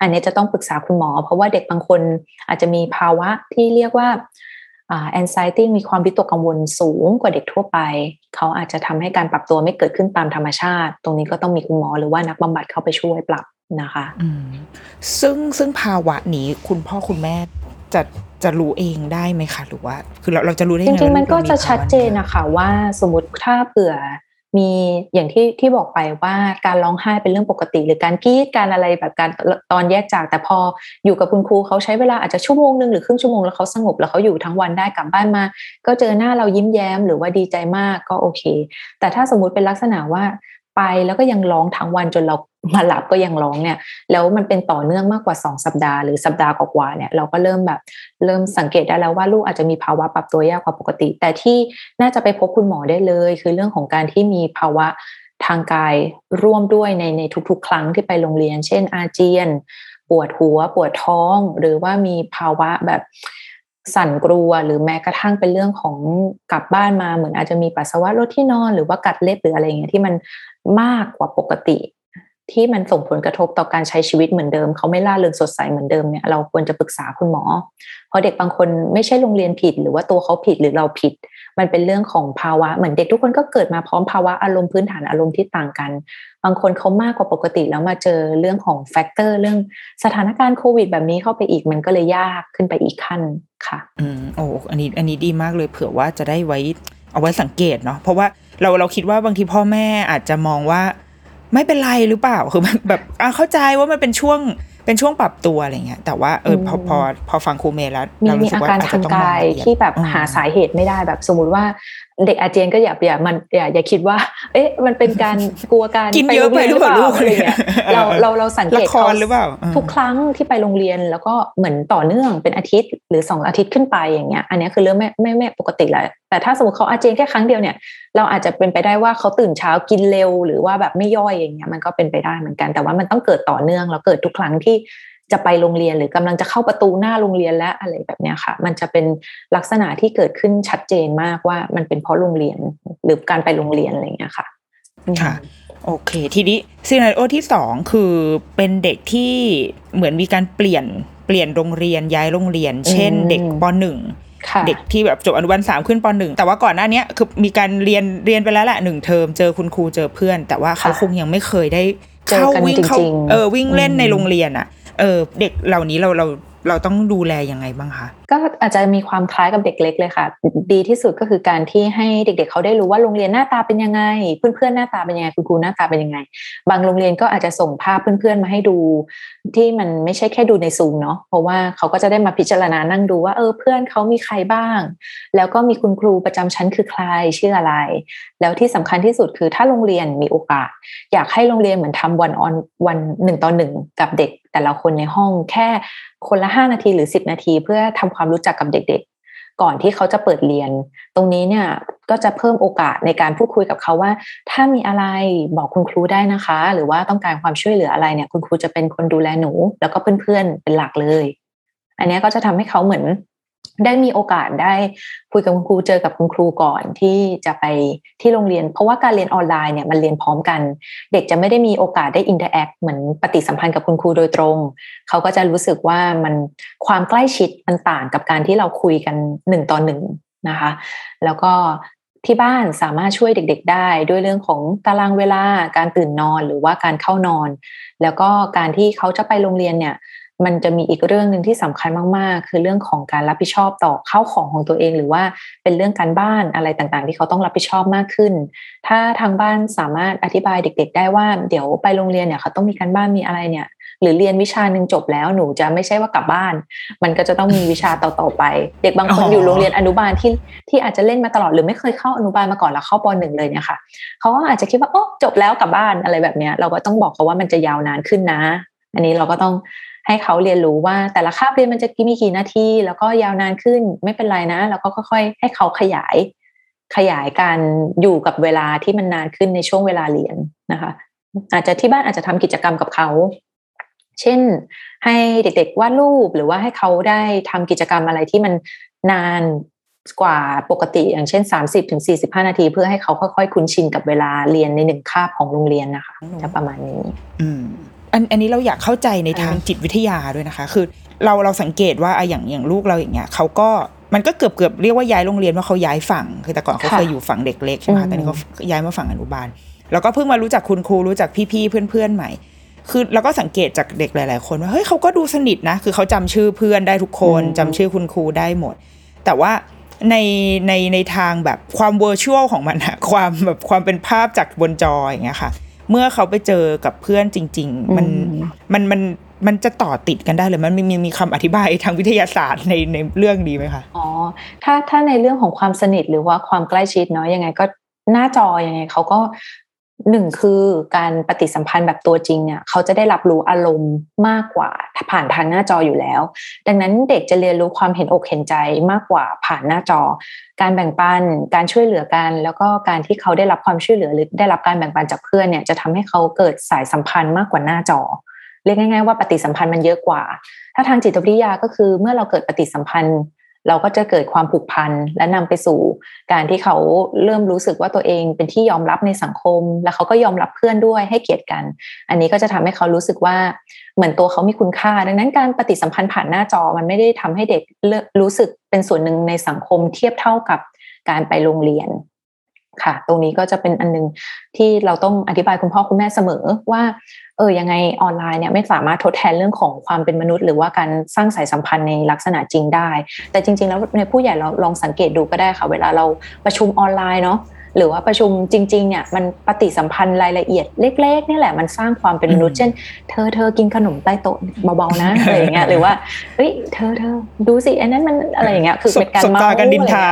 อันนี้จะต้องปรึกษาคุณหมอ เพราะว่าเด็กบางคนอาจจะมีภาวะที่เรียกว่าแอนไซตี้มีความวิตกกังวลสูงกว่าเด็กทั่วไป เขาอาจจะทำให้การปรับตัวไม่เกิดขึ้นตามธรรมชาติ ตรงนี้ก็ต้องมีคุณหมอหรือว่านักบำบัดเข้าไปช่วยปรับนะคะซึ่งซึ่งภาวะนี้คุณพ่อคุณแม่จะจะรู้เองได้ไหมคะหรือว่า คือเราเราจะรู้ได้จริงๆมันก็จะชัดเจนนะคะว่าสมมติถ้าเผื่อ มีอย่างที่ที่บอกไปว่าการร้องไห้เป็นเรื่องปกติ หรือการกรีดการอะไรแบบการตอนแยกจาก แต่พออยู่กับคุณครูเขาใช้เวลาอาจจะชั่วโมงหนึ่งหรือครึ่งชั่วโมงแล้วเขาสงบแล้วเขาอยู่ทั้งวันได้กลับบ้านมา ก็เจอหน้าเรายิ้มแย้มหรือว่าดีใจมากก็โอเค แต่ถ้าสมมุติเป็นลักษณะว่าไปแล้วก็ยังร้องทั้งวันจนเรา มาหลับก็ยังร้องเนี่ย แล้วมันเป็นต่อเนื่องมากกว่าสองสัปดาห์หรือสัปดาห์กว่าเนี่ยเราก็เริ่มแบบเริ่มสังเกตได้แล้วว่าลูกอาจจะมีภาวะปรับตัวยากกว่าปกติ แต่ที่น่าจะไปพบคุณหมอได้เลย คือเรื่องของการที่มีภาวะทางกายร่วมด้วยในในทุกๆ ครั้งที่ไปโรงเรียน เช่น อาเจียน ปวดหัว ปวดท้อง หรือว่ามีภาวะแบบสั่นกลัวหรือแม้กระทั่งเป็นเรื่องของกลับบ้านมาเหมือนอาจจะมีปัสสาวะรถที่นอนหรือว่ากัดเล็บหรืออะไรเงี้ยที่มันมากกว่าปกติ ที่มันส่งผลกระทบต่อการใช้ชีวิตเหมือนเดิม เขาไม่ล่าเริงสดใสเหมือนเดิมเนี่ยเราควรจะปรึกษาคุณหมอ เพราะเด็กบางคนไม่ใช่โรงเรียนผิด หรือว่าตัวเขาผิดหรือเราผิด มันเป็นเรื่องของภาวะเหมือนเด็กทุกคนก็เกิดมาพร้อมภาวะอารมณ์พื้นฐานอารมณ์ที่ต่างกัน บางคนเขามากกว่าปกติแล้วมาเจอเรื่องของแฟกเตอร์เรื่องสถานการณ์โควิด แบบนี้เข้าไปอีกมันก็เลยยากขึ้นไปอีกขั้นค่ะ อืมโอ้อันนี้อันนี้ดีมากเลยเผื่อว่าจะได้ไว้เอาไว้สังเกตเนาะเพราะว่าเราเราคิดว่าบางทีพ่อแม่อาจจะมองว่า ไม่เป็นไรหรือเปล่าคือแบบเข้าใจว่ามันเป็นช่วงเป็นช่วงปรับตัวอะไรเงี้ยแต่ว่าเออพอพอพอฟังครูเมย์แล้วเรารู้สึกว่าอาจจะต้องมองที่แบบหาสาเหตุไม่ได้แบบสมมติว่า เด็กอาเจียนก็อย่าอย่ามันอย่าอย่าคิดว่า เอ๊ะ มันเป็นการกลัวการกินเยอะไปหรือเปล่าอะไรเงี้ยเราเราเราสังเกตเขาหรือเปล่าทุกครั้งที่ไปโรงเรียนแล้วก็เหมือนต่อเนื่องเป็นอาทิตย์หรือสองอาทิตย์ขึ้นไปอย่างเงี้ย อันนี้คือเรื่องไม่ไม่ไม่ปกติแล้วแต่ถ้าสมมติเขาอาเจียนแค่ครั้งเดียวเนี่ย เราอาจจะเป็นไปได้ว่าเขาตื่นเช้ากินเร็วหรือว่าแบบไม่ย่อยอย่างเงี้ยมันก็เป็นไปได้เหมือนกันแต่ว่ามันต้องเกิดต่อเนื่องแล้วเกิดทุกครั้งที่ จะไปโรงเรียนหรือกำลังจะเข้าประตูหน้าโรงเรียนและอะไรแบบนี้ค่ะ มันจะเป็นลักษณะที่เกิดขึ้นชัดเจนมากว่ามันเป็นเพราะโรงเรียนหรือการไปโรงเรียนอะไรอย่างเงี้ยค่ะค่ะโอเค ทีนี้ซีนาริโอที่สองคือเป็นเด็กที่เหมือนมีการเปลี่ยนเปลี่ยนโรงเรียนย้ายโรงเรียน เช่น เด็กปหนึ่งเด็กที่แบบจบอนุบาลสามขึ้นปหนึ่งแต่ว่าก่อนหน้านี้คือมีการเรียนเรียนไปแล้วแหละหนึ่งเทอมเจอคุณครูเจอเพื่อน แต่ว่าเขาคงยังไม่เคยได้เข้าวิ่งเข้าเออวิ่งเล่นในโรงเรียนอะ เออเด็กเหล่านี้เราเราเราต้องดูแลยังไงบ้างคะก็อาจจะมีความคล้ายกับเด็กเล็กเลยค่ะ ดีที่สุดก็คือการที่ให้เด็กๆเขาได้รู้ว่าโรงเรียนหน้าตาเป็นยังไง เพื่อนๆหน้าตาเป็นยังไงคุณครูหน้าตาเป็นยังไง บางโรงเรียนก็อาจจะส่งภาพเพื่อนๆมาให้ดู ที่มันไม่ใช่แค่ดูในซูมเนาะเพราะว่าเขาก็จะได้มาพิจารณานั่งดูว่าเออเพื่อนเขามีใครบ้าง แล้วก็มีคุณครูประจำชั้นคือใครชื่ออะไร แล้วที่สำคัญที่สุดคือถ้าโรงเรียนมีโอกาส อยากให้โรงเรียนเหมือนทำวันออนวันหนึ่งต่อหนึ่งกับเด็ก แต่ละคนในห้องแค่คนละห้านาทีหรือสิบนาที เพื่อทำความรู้จักกับเด็กๆ ก่อนที่เขาจะเปิดเรียน ตรงนี้เนี่ยก็จะเพิ่มโอกาสในการพูดคุยกับเขาว่า ถ้ามีอะไรบอกคุณครูได้นะคะ หรือว่าต้องการความช่วยเหลืออะไรเนี่ย คุณครูจะเป็นคนดูแลหนู แล้วก็เพื่อนๆเป็นหลักเลย อันนี้ก็จะทำให้เขาเหมือน ได้มีโอกาสได้คุยกับคุณครูเจอกับคุณครูก่อนที่จะไปที่โรงเรียน เพราะว่าการเรียนออนไลน์เนี่ยมันเรียนพร้อมกัน เด็กจะไม่ได้มีโอกาสได้ interact เหมือนปฏิสัมพันธ์กับคุณครูโดยตรง เขาก็จะรู้สึกว่ามันความใกล้ชิดมันต่างกับการที่เราคุยกันหนึ่งต่อหนึ่งนะคะ แล้วก็ที่บ้านสามารถช่วยเด็ก ๆ ได้ด้วยเรื่องของตารางเวลาการตื่นนอนหรือว่าการเข้านอน แล้วก็การที่เขาจะไปโรงเรียนเนี่ย มันจะมีอีกเรื่องหนึ่งที่สำคัญมากๆ คือเรื่องของการรับผิดชอบต่อเข้าของของตัวเอง หรือว่าเป็นเรื่องการบ้านอะไรต่างๆ ที่เขาต้องรับผิดชอบมากขึ้น ถ้าทางบ้านสามารถอธิบายเด็ก ๆ ได้ว่าเดี๋ยวไปโรงเรียนเนี่ยเขาต้องมีการบ้านมีอะไรเนี่ย หรือเรียนวิชาหนึ่งจบแล้วหนูจะไม่ใช่ว่ากลับบ้าน มันก็จะต้องมีวิชาต่อๆไป เด็กบางคนอยู่โรงเรียนอนุบาลที่ที่อาจจะเล่นมาตลอดหรือไม่เคยเข้าอนุบาลมาก่อนแล้วเข้าปหนึ่งเลยเนี่ยค่ะเขาก็อาจจะคิดว่าโอ้จบแล้วกลับบ้านอะไรแบบเนี้ย เราก็ต้องบอกเขาว่ามันจะยาวนานขึ้นนะ อันนี้เราก็ต้อง ให้เขาเรียนรู้ว่าแต่ละคาบเรียนมันจะมีกี่นาที แล้วก็ยาวนานขึ้นไม่เป็นไรนะ แล้วก็ค่อยๆ ให้เขาขยาย ขยายการอยู่กับเวลาที่มันนานขึ้นในช่วงเวลาเรียนนะคะ อาจจะที่บ้านอาจจะทำกิจกรรมกับเขา เช่น ให้เด็กๆวาดรูปหรือว่าให้เขาได้ทำกิจกรรมอะไรที่มันนานกว่าปกติ อย่างเช่น 30-45ถึงนาที เพื่อให้เขาค่อยๆ คุ้นชินกับเวลาเรียนในหนึ่งคาบของโรงเรียนนะคะจะประมาณนี้ อืม อันอันนี้เราอยากเข้าใจในทางจิตวิทยาด้วยนะคะ คือเราเราสังเกตว่าอะอย่างอย่างลูกเราอย่างเงี้ยเขาก็มันก็เกือบเกือบเรียกว่าย้ายโรงเรียนว่าเขาย้ายฝั่งคือแต่ก่อนเขาเคยอยู่ฝั่งเด็กเล็กใช่ไหมคะแต่นี้เขาย้ายมาฝั่งอนุบาล แล้วก็เพิ่งมารู้จักคุณครูรู้จักพี่ๆเพื่อนๆใหม่คือเราก็สังเกตจากเด็กหลาย ๆ คนว่าเฮ้ยเขาก็ดูสนิทนะ คือเขาจำชื่อเพื่อนได้ทุกคนจำชื่อคุณครูได้หมด แต่ว่าในในในทางแบบความเวอร์ชวลของมันอะความแบบความเป็นภาพจากบนจออย่างเงี้ยค่ะ เมื่อเขาไปเจอกับเพื่อนจริง ๆ มันมันมันมันจะต่อติดกันได้เลยมันมีมีมีคำอธิบายทางวิทยาศาสตร์ในในเรื่องดีไหมคะอ๋อถ้าถ้าในเรื่องของความสนิทหรือว่าความใกล้ชิดเนาะยังไงก็หน้าจอยังไงเขาก็ หนึ่งคือการปฏิสัมพันธ์แบบตัวจริงเนี่ยเขาจะได้รับรู้อารมณ์มากกว่าผ่านทางหน้าจออยู่แล้ว ดังนั้นเด็กจะเรียนรู้ความเห็นอกเห็นใจมากกว่าผ่านหน้าจอ การแบ่งปันการช่วยเหลือกัน แล้วก็การที่เขาได้รับความช่วยเหลือหรือได้รับการแบ่งปันจากเพื่อนเนี่ยจะทำให้เขาเกิดสายสัมพันธ์มากกว่าหน้าจอเรียกง่ายๆว่าปฏิสัมพันธ์มันเยอะกว่า ถ้าทางจิตวิทยาก็คือเมื่อเราเกิดปฏิสัมพันธ์ เราก็จะเกิดความผูกพันและนำไปสู่ การที่เขาเริ่มรู้สึกว่าตัวเองเป็นที่ยอมรับในสังคม แล้วเขาก็ยอมรับเพื่อนด้วยให้เกียรติกัน อันนี้ก็จะทำให้เขารู้สึกว่าเหมือนตัวเขามีคุณค่า ดังนั้นการปฏิสัมพันธ์ผ่านหน้าจอมันไม่ได้ทำให้เด็กรู้สึกเป็นส่วนหนึ่งในสังคมเทียบเท่ากับการไปโรงเรียน ค่ะ ตรงนี้ก็จะเป็นอันนึงที่เราต้องอธิบายคุณพ่อคุณแม่เสมอว่า เออยังไงออนไลน์เนี่ยไม่สามารถทดแทนเรื่องของความเป็นมนุษย์ หรือว่าการสร้างสายสัมพันธ์ในลักษณะจริงได้ แต่จริง ๆ แล้วในผู้ใหญ่เราลองสังเกตดูก็ได้ค่ะ เวลาเราประชุมออนไลน์เนาะ หรือว่าประชุมจริงๆเนี่ยมันปฏิสัมพันธ์รายละเอียดเล็กๆนี่แหละมันสร้างความเป็นมนุษย์เช่น เธอเธอกินขนมใต้โต๊ะเบาๆนะอะไรอย่างเงี้ยหรือว่าเฮ้ยเธอเธอดูสิอันนั้นมันอะไรอย่างเงี้ยคือเป็นการเมากันดินทา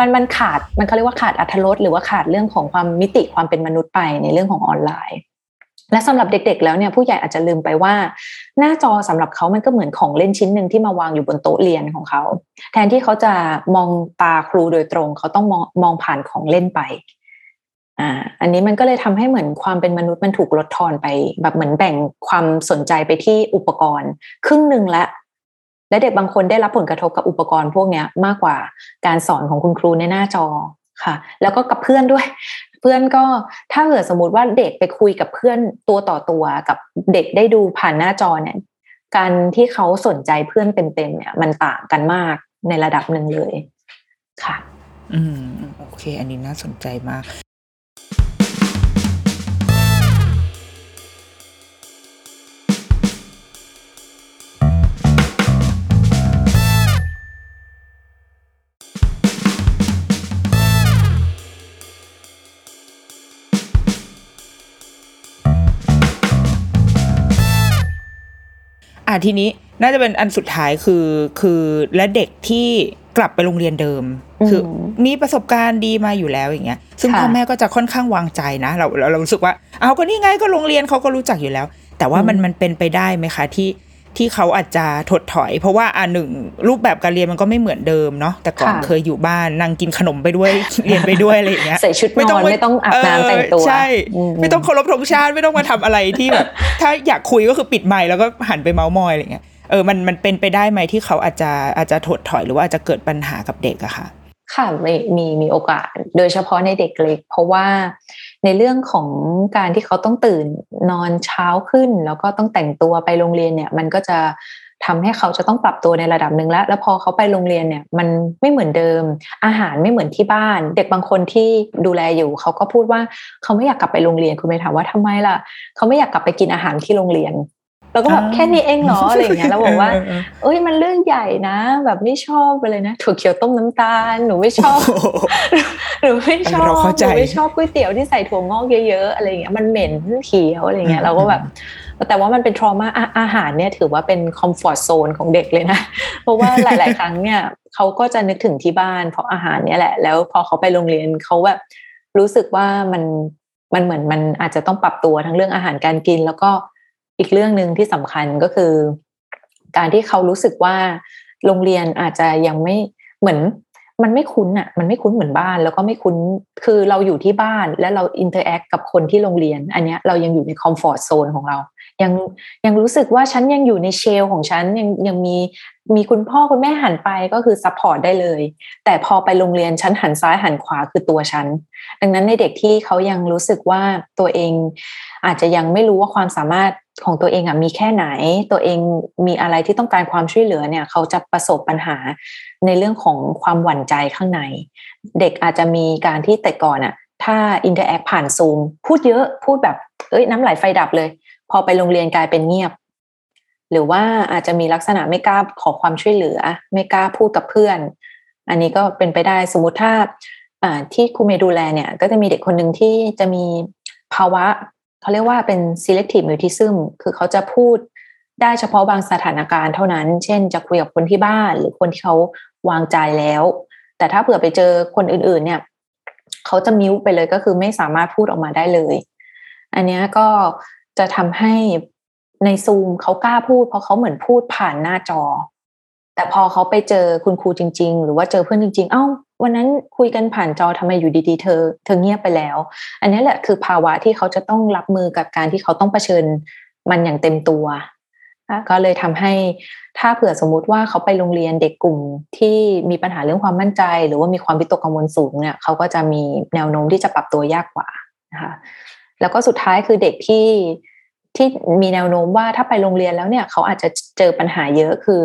มันมันขาดมันเขาเรียกว่าขาดอัธรสหรือว่าขาดเรื่องของความมิติความเป็นมนุษย์ไปในเรื่องของออนไลน์ และสำหรับเด็กๆ แล้วเนี่ยผู้ใหญ่อาจจะลืมไปว่า หน้าจอสำหรับเขามันก็เหมือนของเล่นชิ้นหนึ่งที่มาวางอยู่บนโต๊ะเรียนของเขา แทนที่เขาจะมองตาครูโดยตรง เขาต้องมองมองผ่านของเล่นไปอ่าอันนี้มันก็เลยทำให้เหมือนความเป็นมนุษย์มันถูกลดทอนไป แบบเหมือนแบ่งความสนใจไปที่อุปกรณ์ ครึ่งหนึ่งละ และเด็กบางคนได้รับผลกระทบกับอุปกรณ์พวกนี้มากกว่าการสอนของคุณครูในหน้าจอค่ะ แล้วก็กับเพื่อนด้วย เพื่อนก็ถ้าเกิดสมมติว่าเด็กไปคุยกับเพื่อนตัวต่อตัวกับเด็กได้ดูผ่านหน้าจอเนี่ยการที่เขาสนใจเพื่อนเต็มๆเนี่ยมันต่างกันมากในระดับหนึ่งเลย ค่ะ อืมโอเค อันนี้น่าสนใจมาก อะทีนี้น่าจะเป็นอันสุดท้ายคือคือและเด็กที่กลับไปโรงเรียนเดิม คือมีประสบการณ์ดีมาอยู่แล้วอย่างเงี้ย ซึ่งพ่อแม่ก็จะค่อนข้างวางใจนะ เราเรารู้สึกว่าเอาก็นี่ไงก็โรงเรียนเขาก็รู้จักอยู่แล้ว แต่ว่ามันมันเป็นไปได้ไหมคะที่ ที่เขาอาจจะถดถอย เพราะว่าอ่าหนึ่งรูปแบบการเรียนมันก็ไม่เหมือนเดิมเนาะแต่ก่อนเคยอยู่บ้านนั่งกินขนมไปด้วยเรียนไปด้วยอะไรอย่างเงี้ยใส่ชุดนอนไม่ต้องอาบน้ำแต่งตัวใช่ ไม่ต้องเคารพธงชาติไม่ต้องมาทำอะไรที่แบบ ถ้าอยากคุยก็คือปิดไมค์แล้วก็หันไปเมาส์มอยอะไรเงี้ยเออมันมันเป็นไปได้ไหมที่เขาอาจจะอาจจะถดถอยหรือว่าอาจจะเกิดปัญหากับเด็กอะค่ะค่ะมีมีมีโอกาส โดยเฉพาะในเด็กเล็ก เพราะว่า ในเรื่องของการที่เขาต้องตื่นนอนเช้าขึ้น แล้วก็ต้องแต่งตัวไปโรงเรียนเนี่ย มันก็จะทำให้เขาจะต้องปรับตัวในระดับหนึ่งแล้ว แล้วพอเขาไปโรงเรียนเนี่ย มันไม่เหมือนเดิม อาหารไม่เหมือนที่บ้าน เด็กบางคนที่ดูแลอยู่ เขาก็พูดว่าเขาไม่อยากกลับไปโรงเรียนคุณไปถามว่าทำไมล่ะ เขาไม่อยากกลับไปกินอาหารที่โรงเรียน เราก็แบบแค่นี้เองเหรออะไรอย่างเงี้ยแล้วบอกว่า เอ้ยมันเรื่องใหญ่นะ แบบไม่ชอบไปเลยนะถั่วเขียวต้มน้ำตาลหนูไม่ชอบหนูไม่ชอบหนูไม่ชอบก๋วยเตี๋ยวที่ใส่ถั่วงอกเยอะๆอะไรเงี้ยมันเหม็นเขียวอะไรเงี้ยเราก็แบบแต่ว่ามันเป็นทรมาอาหารเนี่ยถือว่าเป็นคอมฟอร์ทโซนของเด็กเลยนะ เพราะว่าหลาย ๆ ครั้งเนี่ยเขาก็จะนึกถึงที่บ้านเพราะอาหารเนี่ยแหละ แล้วพอเขาไปโรงเรียนเขาแบบรู้สึกว่ามันมันเหมือนมันอาจจะต้องปรับตัวทั้งเรื่องอาหารการกิน แล้วก็ อีกเรื่องหนึ่งที่สำคัญก็คือ การที่เขารู้สึกว่าโรงเรียนอาจจะยังไม่เหมือนมันไม่คุ้นอะ มันไม่คุ้นเหมือนบ้าน แล้วก็ไม่คุ้น คือเราอยู่ที่บ้านแล้วเรา interact กับคนที่โรงเรียน อันเนี้ยเรายังอยู่ใน comfort zone ของเรา ยังยังรู้สึกว่าฉันยังอยู่ใน shell ของฉัน ยังยังมีมีคุณพ่อคุณแม่หันไปก็คือ support ได้เลย แต่พอไปโรงเรียนฉันหันซ้ายหันขวาคือตัวฉัน ดังนั้นในเด็กที่เขายังรู้สึกว่าตัวเองอาจจะยังไม่รู้ว่าความสามารถ ของตัวเองอะมีแค่ไหน ตัวเองมีอะไรที่ต้องการความช่วยเหลือเนี่ย เขาจะประสบปัญหาในเรื่องของความหวั่นใจข้างใน เด็กอาจจะมีการที่แต่ก่อนอะ ถ้า interact ผ่านซูมพูดเยอะพูดแบบเอ้ยน้ำไหลไฟดับเลย พอไปโรงเรียนกลายเป็นเงียบ หรือว่าอาจจะมีลักษณะไม่กล้าขอความช่วยเหลือ ไม่กล้าพูดกับเพื่อน อันนี้ก็เป็นไปได้สมมติถ้าที่ครูเมดูแลเนี่ย ก็จะมีเด็กคนหนึ่งที่จะมีภาวะ เขาเรียกว่าเป็น selective mutism คือเขาจะพูดได้เฉพาะบางสถานการณ์เท่านั้น เช่น จะคุยกับคนที่บ้านหรือคนที่เขาวางใจแล้ว แต่ถ้าเผื่อไปเจอคนอื่น ๆ เนี่ยเขาจะมิวไปเลยก็คือไม่สามารถพูดออกมาได้เลย อันนี้ก็จะทำให้ในซูมเขากล้าพูด เพราะเขาเหมือนพูดผ่านหน้าจอ แต่พอเขาไปเจอคุณครูจริง ๆ หรือว่าเจอเพื่อนจริง ๆ เอ้า วันนั้นคุยกันผ่านจอทำไมอยู่ดีๆเธอเธอเงียบไปแล้ว อันนี้แหละคือภาวะที่เขาจะต้องรับมือกับการที่เขาต้องเผชิญมันอย่างเต็มตัวก็เลยทำให้ถ้าเผื่อสมมุติว่าเขาไปโรงเรียนเด็กกลุ่มที่มีปัญหาเรื่องความมั่นใจ หรือว่ามีความวิตกกังวลสูงเนี่ยเขาก็จะมีแนวโน้มที่จะปรับตัวยากกว่านะคะแล้วก็สุดท้ายคือเด็กที่ที่มีแนวโน้มว่าถ้าไปโรงเรียนแล้วเนี่ยเขาอาจจะเจอปัญหาเยอะคือ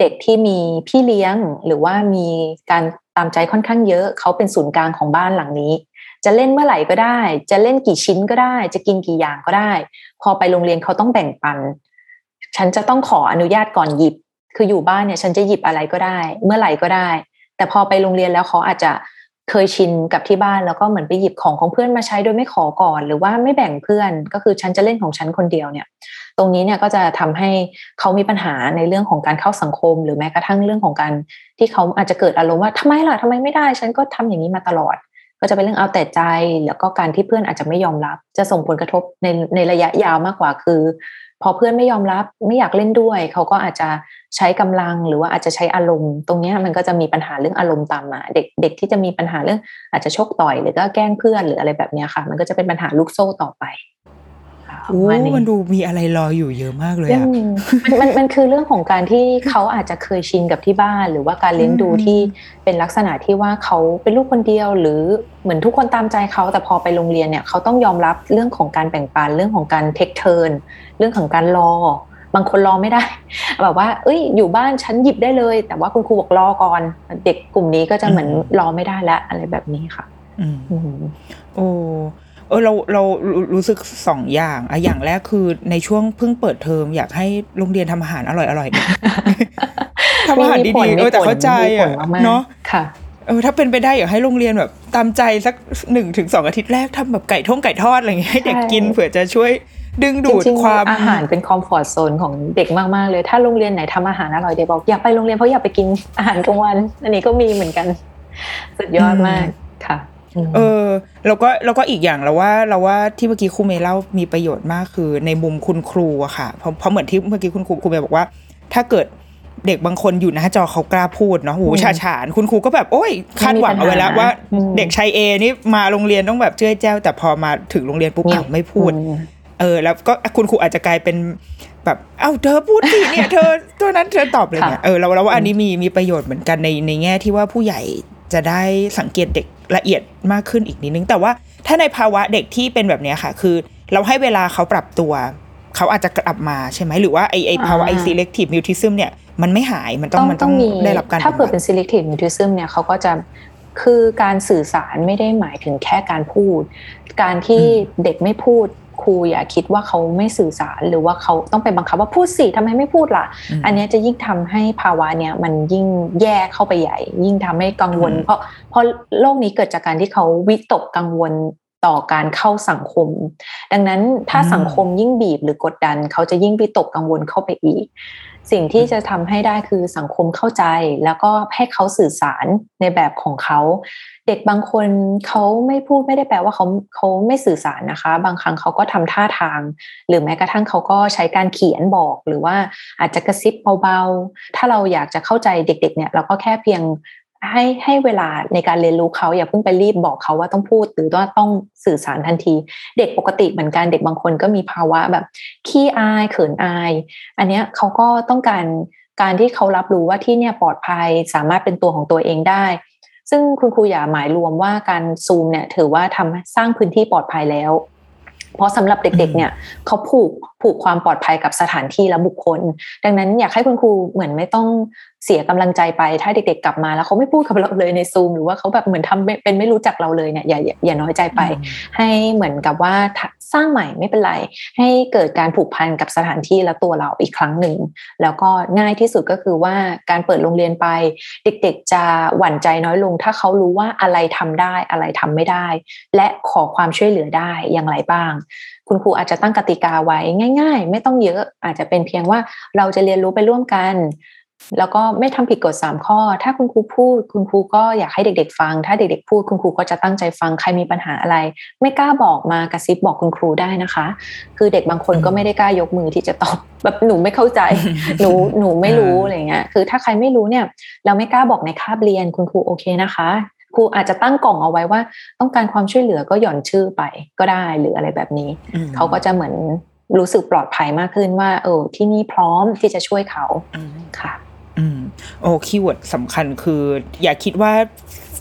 เด็กที่มีพี่เลี้ยงหรือว่ามีการ ตามใจค่อนข้างเยอะเขาเป็นศูนย์กลางของบ้านหลังนี้ จะเล่นเมื่อไหร่ก็ได้ จะเล่นกี่ชิ้นก็ได้ จะกินกี่อย่างก็ได้ พอไปโรงเรียนเขาต้องแบ่งปัน ฉันจะต้องขออนุญาตก่อนหยิบ คืออยู่บ้านเนี่ย ฉันจะหยิบอะไรก็ได้ เมื่อไหร่ก็ได้ แต่พอไปโรงเรียนแล้วเขาอาจจะ เคยชินกับที่บ้านแล้วก็เหมือนไปหยิบของของเพื่อนมาใช้โดยไม่ขอก่อน หรือว่าไม่แบ่งเพื่อนก็คือฉันจะเล่นของฉันคนเดียวเนี่ย ตรงนี้เนี่ยก็จะทำให้เขามีปัญหาในเรื่องของการเข้าสังคม หรือแม้กระทั่งเรื่องของการที่เขาอาจจะเกิดอารมณ์ว่าทำไมล่ะทำไมไม่ได้ ฉันก็ทำอย่างนี้มาตลอด ก็จะเป็นเรื่องเอาแต่ใจ แล้วก็การที่เพื่อนอาจจะไม่ยอมรับ จะส่งผลกระทบในในระยะยาวมากกว่าคือ พอเพื่อนไม่ยอมรับไม่อยากเล่นด้วย เขาก็อาจจะใช้กำลังหรือว่าอาจจะใช้อารมณ์ ตรงนี้มันก็จะมีปัญหาเรื่องอารมณ์ตามมา เด็กเด็กที่จะมีปัญหาเรื่องอาจจะชกต่อยหรือก็แกล้งเพื่อนหรืออะไรแบบนี้ค่ะ มันก็จะเป็นปัญหาลูกโซ่ต่อไป โอ้มันดูมีอะไรรออยู่เยอะมากเลยอะมันมันมันคือเรื่องของการที่เขาอาจจะเคยชินกับที่บ้าน หรือว่าการเลี้ยงดูที่เป็นลักษณะที่ว่าเขาเป็นลูกคนเดียว หรือเหมือนทุกคนตามใจเขาแต่พอไปโรงเรียนเนี่ยเขาต้องยอมรับเรื่องของการแบ่งปันเรื่องของการเทคเทิร์นเรื่องของการรอบางคนรอไม่ได้แบบว่า เอ้ย อยู่บ้านฉันหยิบได้เลย แต่ว่าคุณครูบอกรอก่อน เด็กกลุ่มนี้ก็จะเหมือนรอไม่ได้แล้วอะไรแบบนี้ค่ะ อืมโอ้ เออเราเรารู้สึกสองอย่างอะอย่างแรกคือในช่วงเพิ่งเปิดเทอมอยากให้โรงเรียนทำอาหารอร่อยอร่อยทำอาหารดีๆเออแต่เข้าใจอะเนาะค่ะเออถ้าเป็นไปได้อยากให้โรงเรียนแบบตามใจสักหนึ่งถึงสองอาทิตย์แรกทำแบบไก่ท่งไก่ทอดอะไรอย่างเงี้ยให้เด็กกินเผื่อจะช่วยดึงดูดความอาหารเป็นคอมฟอร์ทโซนของเด็กมากๆเลย ถ้าโรงเรียนไหนทำอาหารอร่อยเด็กบอกอยากไปโรงเรียนเพราะอยากไปกินอาหารกลางวัน อันนี้ก็มีเหมือนกัน สุดยอดมากค่ะ เออแล้วก็แล้วก็อีกอย่างเราว่าเราว่าที่เมื่อกี้ครูเมย์เล่ามีประโยชน์มากคือในมุมคุณครูอะค่ะเพราะเพราะเหมือนที่เมื่อกี้คุณครูครูเมย์บอกว่า ถ้าเกิดเด็กบางคนอยู่หน้าจอเขากล้าพูดเนาะหูชาฉาน คุณครูก็แบบโอ้ยคาดหวังเอาไว้แล้วว่า เด็กชายเอนี่มาโรงเรียนต้องแบบเจ้ยแจ้ว แต่พอมาถึงโรงเรียนปุ๊บไม่พูด เออ แล้วก็คุณครูอาจจะกลายเป็นแบบเอ้าเธอพูดสิเนี่ยเธอตัวนั้นเธอตอบเลยเนี่ยเออเราเราว่าอันนี้มีมีประโยชน์เหมือนกันในในแง่ที่ว่าผู้ใหญ่ จะได้สังเกตเด็กละเอียดมากขึ้นอีกนิดนึง แต่ว่าถ้าในภาวะเด็กที่เป็นแบบเนี้ยค่ะ คือเราให้เวลาเขาปรับตัว เขาอาจจะกลับมาใช่ไหมหรือว่าไอไอภาวะไอ selective mutism เนี่ยมันไม่หายมันต้องมันต้องมีได้รับการถ้าเปิดบำบัดเป็น selective mutism เนี่ยเขาก็จะคือการสื่อสารไม่ได้หมายถึงแค่การพูด การที่เด็กไม่พูด ครูอย่าคิดว่าเขาไม่สื่อสารหรือว่าเขาต้องไปบังคับว่าพูดสิทำไมไม่พูดล่ะอืมอันเนี้ยจะยิ่งทำให้ภาวะเนี้ยมันยิ่งแย่เข้าไปใหญ่ ยิ่งทำให้กังวลอืมเพราะเพราะโรคนี้เกิดจากการที่เขาวิตกกังวลต่อการเข้าสังคม ดังนั้นถ้าสังคมยิ่งบีบหรือกดดัน เขาจะยิ่งวิตกกังวลเข้าไปอีก สิ่งที่จะทำให้ได้คือสังคมเข้าใจ แล้วก็ให้เขาสื่อสารในแบบของเขา เด็กบางคนเขาไม่พูดไม่ได้แปลว่าเขาเขาไม่สื่อสารนะคะ บางครั้งเขาก็ทำท่าทาง หรือแม้กระทั่งเขาก็ใช้การเขียนบอกหรือว่าอาจจะกระซิบเบาๆ ถ้าเราอยากจะเข้าใจเด็ก ๆ เนี่ย เราก็แค่เพียงให้ให้เวลาในการเรียนรู้เขาอย่าเพิ่งไปรีบบอกเขาว่าต้องพูดหรือว่าต้องสื่อสารทันที เด็กปกติเหมือนกันเด็กบางคนก็มีภาวะแบบขี้อายเขินอาย อันเนี้ยเขาก็ต้องการการที่เขารับรู้ว่าที่เนี่ยปลอดภัยสามารถเป็นตัวของตัวเองได้ ซึ่งคุณครูอย่าหมายรวมว่าการซูมเนี่ยถือว่าทำสร้างพื้นที่ปลอดภัยแล้ว เพราะสำหรับเด็ก ๆ เนี่ยเขาผูก ผูกความปลอดภัยกับสถานที่และบุคคล ดังนั้นอยากให้คุณครูเหมือนไม่ต้องเสียกำลังใจไป ถ้าเด็ก ๆ กลับมาแล้วเขาไม่พูดกับเราเลยในซูมหรือว่าเขาแบบเหมือนทำไม่เป็นไม่รู้จักเราเลยเนี่ยอย่าอย่าอย่าน้อยใจไป ให้เหมือนกับว่าถ้าสร้างใหม่ไม่เป็นไร ให้เกิดการผูกพันกับสถานที่และตัวเราอีกครั้งหนึ่ง แล้วก็ง่ายที่สุดก็คือว่าการเปิดโรงเรียนไป เด็ก ๆ จะหวั่นใจน้อยลง ถ้าเขารู้ว่าอะไรทำได้อะไรทำไม่ได้ และขอความช่วยเหลือได้อย่างไรบ้าง คุณครูอาจจะตั้งกติกาไว้ง่ายๆ ไม่ต้องเยอะอาจจะเป็นเพียงว่าเราจะเรียนรู้ไปร่วมกัน แล้วก็ไม่ทำผิดกฎสามข้อ ถ้าคุณครูพูด คุณครูก็อยากให้เด็ก ๆ ฟัง ถ้าเด็ก ๆ พูดคุณครูก็จะตั้งใจฟังใครมีปัญหาอะไร ไม่กล้าบอกมากระซิบบอกคุณครูได้นะคะ คือเด็กบางคนก็ไม่ได้กล้ายกมือที่จะตอบแบบหนูไม่เข้าใจ หนูหนูไม่รู้อะไรเงี้ยคือถ้าใครไม่รู้เนี่ยเราไม่กล้าบอกในคาบเรียนคุณครูโอเคนะคะครูอาจจะตั้งกล่องเอาไว้ว่า ต้องการความช่วยเหลือก็หย่อนชื่อไปก็ได้หรืออะไรแบบนี้อืมเขาก็จะเหมือน รู้สึกปลอดภัยมากขึ้นว่า เออที่นี่พร้อมที่จะช่วยเขาอืมค่ะ อืมโอ้คีย์เวิร์ดสำคัญคือ อย่าคิดว่า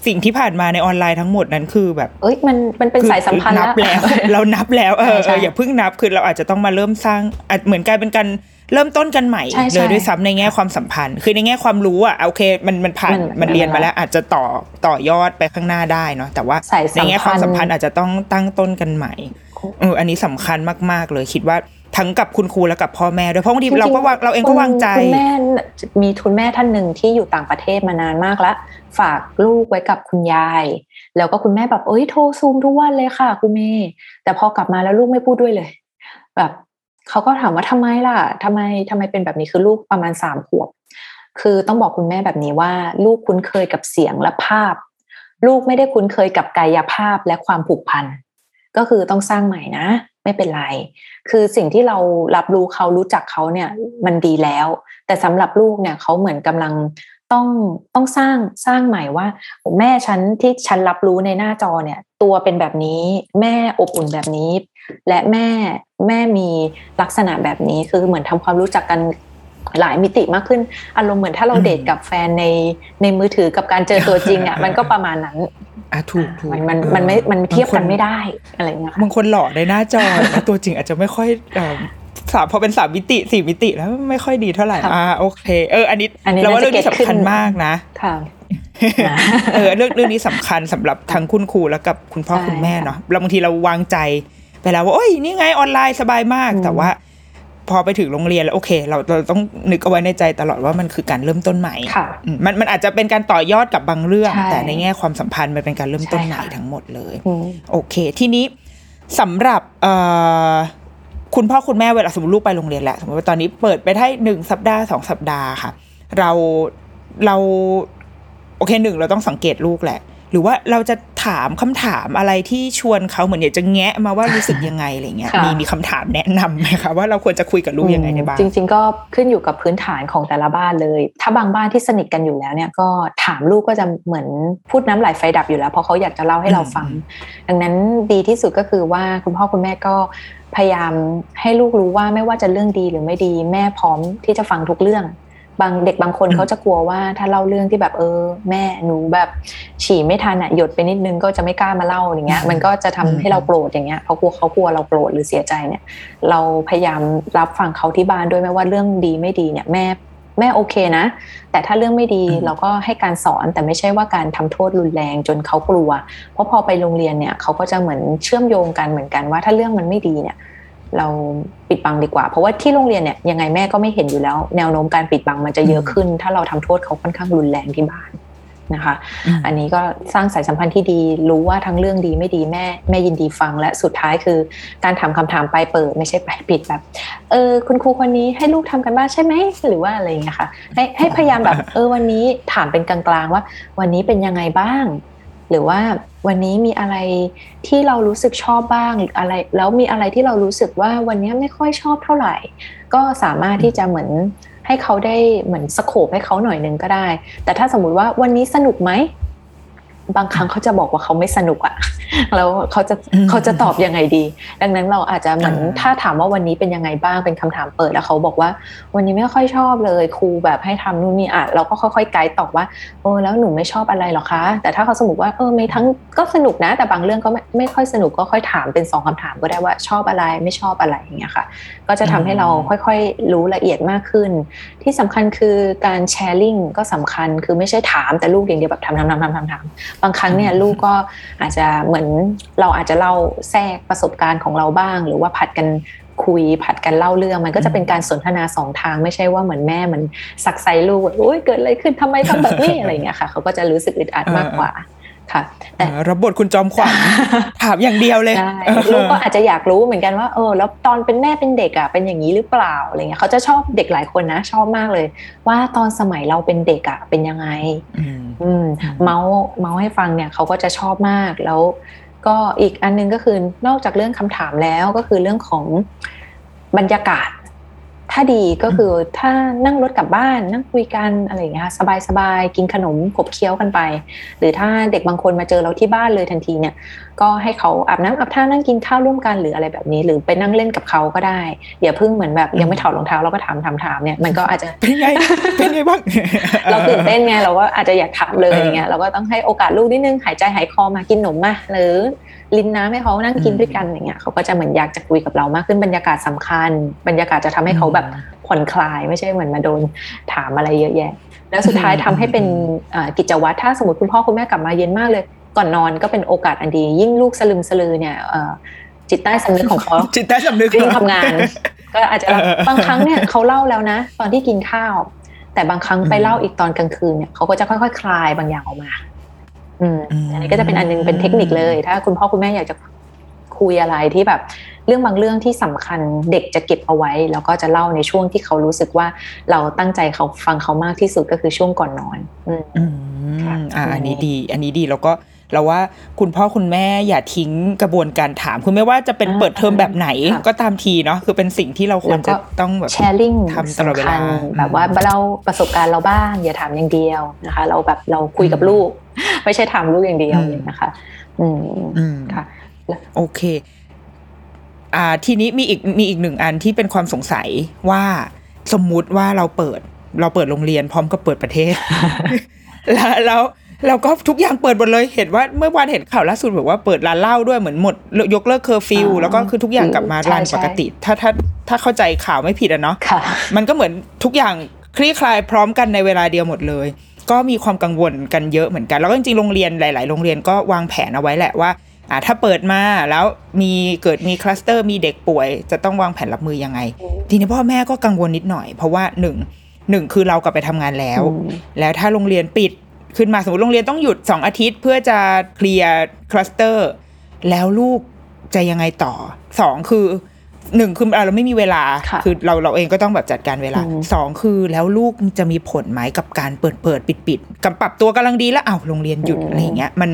สิ่งที่ผ่านมาในออนไลน์ทั้งหมดนั้นคือแบบ เอ้ยมันมันเป็นคือสายสัมพันธ์นับแล้ว เรานับแล้วเออใช่เอออย่าเพิ่งนับคือเราอาจจะต้องมาเริ่มสร้างอาจเหมือนกลายเป็นการเริ่มต้นกันใหม่ใช่ใช่เลยด้วยซ้ำในแง่ความสัมพันธ์ คือในแง่ความรู้อะโอเคมันมันผ่านมันมันเรียนมัมานแล้วอาจจะต่อต่อยอดไปข้างหน้าได้เนาะแต่ว่าสายสัมพันธ์ในแง่ความสัมพันธ์อาจจะต้องตั้งต้นกันใหม่ เอออันนี้สำคัญมากๆ เลยคิดว่าทั้งกับคุณครูและกับพ่อแม่ด้วยเพราะบางทีเราก็วางเราเองก็วางใจคุณแม่มีทุนแม่ท่านหนึ่งที่อยู่ต่างประเทศมานานมากแล้ว ฝากลูกไว้กับคุณยาย แล้วก็คุณแม่แบบเอ้ยโทรซูมทุกวันเลยค่ะคุณเมย์แต่พอกลับมาแล้วลูกไม่พูดด้วยเลย แบบเขาก็ถามว่าทำไมล่ะทำไมทำไมเป็นแบบนี้คือลูกประมาณสามขวบคือต้องบอกคุณแม่แบบนี้ว่า ลูกคุ้นเคยกับเสียงและภาพ ลูกไม่ได้คุ้นเคยกับกายภาพและความผูกพัน ก็คือต้องสร้างใหม่นะ ไม่เป็นไร คือสิ่งที่เรารับรู้เขารู้จักเขาเนี่ยมันดีแล้ว แต่สำหรับลูกเนี่ยเขาเหมือนกำลังต้องต้องสร้างสร้างใหม่ว่าแม่ฉันที่ฉันรับรู้ในหน้าจอเนี่ย ตัวเป็นแบบนี้ แม่อบอุ่นแบบนี้ และแม่แม่มีลักษณะแบบนี้คือเหมือนทำความรู้จักกัน หลายมิติมากขึ้น อารมณ์เหมือนถ้าเราอืมเดทกับแฟนในในมือถือกับการเจอตัวจริงอะมันก็ประมาณนั้นอะถูกถูกมันมันเออมันไม่มันเทียบกันางคไม่ได้อะไรเงี้ยค่ะบางคนหล่อในหน้าจอนะตัวจริงอาจจะไม่ค่อยเอ่อสามพอเป็นสามมิติสี่มิติแล้วไม่ค่อยดีเท่าไหร่ค่ะอ่าโอเค เออ อันนี้อันนี้เราว่าน่าจะเรื่องนี้เก็ตขึ้นสำคัญมากนะค่ะเออเรื่องเรื่องนี้สำคัญสำหรับทั้งคุณครูแล้วกับคุณพ่อใช่คุณแม่เนาะเราบางทีเราวางใจไปแล้วว่าโอ้ยนี่ไงออนไลน์สบายมากอืมแต่ว่า พอไปถึงโรงเรียนแล้วโอเค เราเราต้องนึกเอาไว้ในใจตลอดว่ามันคือการเริ่มต้นใหม่ค่ะอืมมันมันอาจจะเป็นการต่อยอดกับบางเรื่องใช่แต่ในแง่ความสัมพันธ์มันเป็นการเริ่มต้นใช่ใหม่ค่ะทั้งหมดเลยอืมโอเค ทีนี้สำหรับเอ่อคุณพ่อคุณแม่เวลาสมมติลูกไปโรงเรียนแหละสมมติว่าตอนนี้เปิดไปได้หนึ่งสัปดาห์สองสัปดาห์ค่ะ เราเราโอเคหนึ่งเราต้องสังเกตลูกแหละ หรือว่าเราจะทถามคำถามอะไรที่ชวนเขาเหมือนอยากจะแงะมาว่ารู้สึกยังไงอะไรเงี้ยค่ะมีมีคำถามแนะนำไหมคะว่าเราควรจะคุยกับลูกยังไงได้บ้างจริง ๆ ก็ขึ้นอยู่กับพื้นฐานของแต่ละบ้านเลย ถ้าบางบ้านที่สนิทกันอยู่แล้วเนี่ยก็ถามลูกก็จะเหมือนพูดน้ำไหลไฟดับอยู่แล้ว เพราะเขาอยากจะเล่าให้เราฟัง ดังนั้นดีที่สุดก็คือว่าคุณพ่อคุณแม่ก็พยายามให้ลูกรู้ว่าไม่ว่าจะเรื่องดีหรือไม่ดี แม่พร้อมที่จะฟังทุกเรื่อง บางเด็กบางคนอืมเขาจะกลัวว่าถ้าเล่าเรื่องที่แบบเออ แม่หนูแบบฉี่ไม่ทันอะหยดไปนิดนึงก็จะไม่กล้ามาเล่าอย่างเงี้ย มันก็จะทำให้เราโกรธอย่างเงี้ยเพราะกลัวเขากลัวเราโกรธหรือเสียใจเนี่ย เราพยายามรับฟังเขาที่บ้านด้วยไม่ว่าเรื่องดีไม่ดีเนี่ยแม่แม่โอเคนะ แต่ถ้าเรื่องไม่ดีอืมเราก็ให้การสอนแต่ไม่ใช่ว่าการทำโทษรุนแรงจนเขากลัว เพราะพอไปโรงเรียนเนี่ยเขาก็จะเหมือนเชื่อมโยงกันเหมือนกันว่าถ้าเรื่องมันไม่ดีเนี่ย เราปิดบังดีกว่า เพราะว่าที่โรงเรียนเนี่ยยังไงแม่ก็ไม่เห็นอยู่แล้ว แนวโน้มการปิดบังมันจะเยอะขึ้น ถ้าเราทำโทษเขาค่อนข้างรุนแรงที่บ้านนะคะอืมอันนี้ก็สร้างสายสัมพันธ์ที่ดีรู้ว่าทั้งเรื่องดีไม่ดีแม่แม่ยินดีฟังและสุดท้ายคือ การถามคำถามปลายเปิด ไม่ใช่ปลายปิดแบบเออคุณครูคนนี้ให้ลูกทำกันบ้านใช่ไหมหรือว่าอะไรอย่างเงี้ยค่ะให้ให้พยายามแบบเออวันนี้ถามเป็นกลางๆว่า วันนี้เป็นยังไงบ้าง หรือว่าวันนี้มีอะไรที่เรารู้สึกชอบบ้างหรืออะไรแล้วมีอะไรที่เรารู้สึกว่าวันนี้ไม่ค่อยชอบเท่าไหร่ ก็สามารถที่จะเหมือนให้เขาได้เหมือนสโคบให้เขาหน่อยนึงก็ได้ แต่ถ้าสมมุติว่าวันนี้สนุกไหม บางครั้งเขาจะบอกว่าเขาไม่สนุกอะแล้วเขาจะอืมเขาจะตอบยังไงดี ดังนั้นเราอาจจะเหมือนอ่าถ้าถามว่าวันนี้เป็นยังไงบ้างเป็นคำถามเปิดแล้วเขาบอกว่า วันนี้ไม่ค่อยชอบเลยครูแบบให้ทำนู่นนี่อะเราก็ค่อยๆไกด์ตอบว่าเออแล้วหนูไม่ชอบอะไรหรอคะ แต่ถ้าเขาสมมติว่าเออไม่ทั้งก็สนุกนะ แต่บางเรื่องก็ไม่ไม่ค่อยสนุกก็ค่อยถามเป็นสองคำถามก็ได้ว่าชอบอะไรไม่ชอบอะไรอย่างเงี้ยค่ะ ก็จะทำให้เราค่อยๆรู้ละเอียดมากขึ้น ที่สำคัญคือการแชร์ลิงก็สำคัญคือไม่ใช่ถามแต่ลูกอย่างเดียวแบบถามถามถามถามถามถามบางครั้งเนี่ยลูกก็อาจจะเหมือนเราอาจจะเล่าแทรกประสบการณ์ของเราบ้าง หรือว่าผัดกันคุยผัดกันเล่าเรื่องมันก็จะเป็นการสนทนาสองทางไม่ใช่ว่าเหมือนแม่เหมือนสักไซลูกว่าโอ๊ยเกิดอะไรขึ้นทำไมทำแบบนี้อะไรอย่างเงี้ยค่ะเขาก็จะรู้สึกอึดอัดมากกว่า ค่ะแต่อ่ารับบทคุณจอมขวัญถามอย่างเดียวเลยใช่ลูกก็อาจจะอยากรู้เหมือนกันว่าเออแล้วตอนเป็นแม่เป็นเด็กอะเป็นอย่างนี้หรือเปล่าอะไรเงี้ยเขาจะชอบเด็กหลายคนนะ ชอบมากเลย ว่าตอนสมัยเราเป็นเด็กอะเป็นยังไง อืมอืมเมาส์เมาส์ให้ฟังเนี่ยเขาก็จะชอบมากแล้ว ก็อีกอันนึงก็คือนอกจากเรื่องคำถามแล้วก็คือเรื่องของบรรยากาศ ถ้าดีก็คือถ้านั่งรถกลับบ้านนั่งคุยกันอะไรอย่างเงี้ยสบายๆกินขนมขบเคี้ยวกันไป หรือถ้าเด็กบางคนมาเจอเราที่บ้านเลยทันทีเนี่ยก็ให้เขาอาบน้ำอาบท่านั่งกินข้าวร่วมกันหรืออะไรแบบนี้ หรือไปนั่งเล่นกับเขาก็ได้อย่าเพิ่งเหมือนแบบยังไม่ถอดรองเท้าเราก็ถามถามถามเนี่ยมันก็อาจจะเป็นไงเป็นไงบ้างเราตื่นเต้นไงเราก็อาจจะอยากถามเลยเอออย่างเงี้ยเราก็ต้องให้โอกาสลูกนิดนึงหายใจหายคอมากินขนมมาหรือลินน้ำให้เขานั่งกินอืมด้วยกันอย่างเงี้ยเขาก็จะเหมือนอยากจะคุยกับเรามากขึ้นบรรยากาศสำคัญ บรรยากาศจะทำให้เขาแบบผ่อนคลายไม่ใช่เหมือนมาโดนถามอะไรเยอะแยะ แล้วสุดท้ายทำให้เป็นอ่ากิจวัตรถ้าสมมติคุณพ่อคุณแม่กลับมาเย็นมากเลย ก่อนนอนก็เป็นโอกาสอันดี ยิ่งลูกสลึมสลือเนี่ยเอ่อจิตใต้สำนึกของเขาจิตใต้สำนึกวิ่งทำงาน ก็อาจจะเออเออบางครั้งเนี่ยเขาเล่าแล้วนะ ตอนที่กินข้าว แต่บางครั้งไปอืมเล่าอีกตอนกลางคืนเนี่ยเขาก็จะค่อยๆ คลายบางอย่างออกมาอืมอืมอันนี้ก็จะเป็นอันนึงเป็นเทคนิคเลย ถ้า คุณพ่อคุณแม่อยากจะคุยอะไรที่แบบ เรื่องบางเรื่องที่สำคัญเด็กจะเก็บเอาไว้ แล้วก็จะเล่าในช่วงที่เขารู้สึกว่าเราตั้งใจเขาฟังเขามากที่สุดก็คือช่วงก่อนนอน อืมอืค่ะมอ่าอันนี้ดี อันนี้ดีแล้วก็ เราว่าคุณพ่อคุณแม่อย่าทิ้งกระบวนการถาม คือไม่ว่าจะเป็นอ่าเปิดเทอมแบบไหนค่ะก็ตามทีเนาะคือเป็นสิ่งที่เราควรจะต้องแบบแชร์ลิงทำตลอดเวลาแบบว่าเรประสบการณ์เราบ้าง อย่าถามอย่างเดียวนะคะ เราแบบเราคุยกับลูก ไม่ใช่ถามลูกอย่างเดียวอืมเลยนะคะอืมอืมค่ะโอเค อ่า ทีนี้มีอีกมีอีกหนึ่งอันที่เป็นความสงสัยว่าสมมุติว่าเราเปิด เราเปิดโรงเรียนพร้อมกับเปิดประเทศ แล้วแล้ว เราก็ทุกอย่างเปิดหมดเลยเห็นว่าเมื่อวานเห็นข่าวล่าสุดบอกว่าเปิดร้านเหล้าด้วยเหมือนหมดยกเลิกเคอร์ฟิวอ่าแล้วก็คือทุกอย่างกลับมาใช่ run ใช่ปกติ ถ้าถ้าถ้าเข้าใจข่าวไม่ผิดอะเนาะค่ะมันก็เหมือนทุกอย่างคลี่คลายพร้อมกันในเวลาเดียวหมดเลย ก็มีความกังวลกันเยอะเหมือนกัน แล้วก็จริงๆโรงเรียนหลาย ๆ โรงเรียนก็วางแผนเอาไว้แหละว่าอ่าถ้าเปิดมาแล้วมีเกิดมีคลัสเตอร์มีเด็กป่วย จะต้องวางแผนรับมือยังไง ทีนี้พ่อแม่ก็กังวลนิดหน่อย เพราะว่าหนึ่งหนึ่งคือเรากลับไปทำงานแล้วอืมแล้วถ้าโรงเรียนปิด ขึ้นมาสมมติโรงเรียนต้องหยุด 2 อาทิตย์ เพื่อจะเคลียร์คลัสเตอร์แล้วลูกจะยังไงต่อสองคือหนึ่งคือเราไม่มีเวลาค่ะอเราเราเองก็ต้องแบบจัดการเวลาอืมสองคือแล้วลูกจะมีผลไหมกับการเปิดเปิดปิดปิดกับปรับตัวกำลังดีแล้วอ้าวโรงเรียนหยุดอะไรอย่างเงี้ยมัน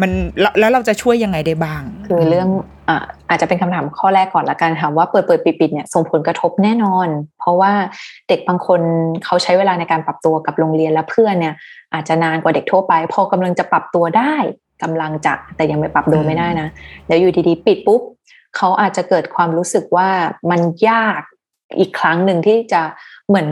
มันแล้วแล้วเราจะช่วยยังไงได้บ้าง คือเรื่อง อาจจะเป็นคำถามข้อแรกก่อนละกันค่ะว่าเปิดเปิดปิดปิดเนี่ยส่งผลกระทบแน่นอน เพราะว่าเด็กบางคนเขาใช้เวลาในการปรับตัวกับโรงเรียนและเพื่อนเนี่ย อาจจะนานกว่าเด็กทั่วไป พอกำลังจะปรับตัวได้กำลังจะแต่ยังไม่ปรับตัวไม่ได้นะแล้วอยู่ดีๆ ปิดปุ๊บเขาอาจจะเกิดความรู้สึกว่ามันยากอีกครั้งหนึ่งที่จะเหมือน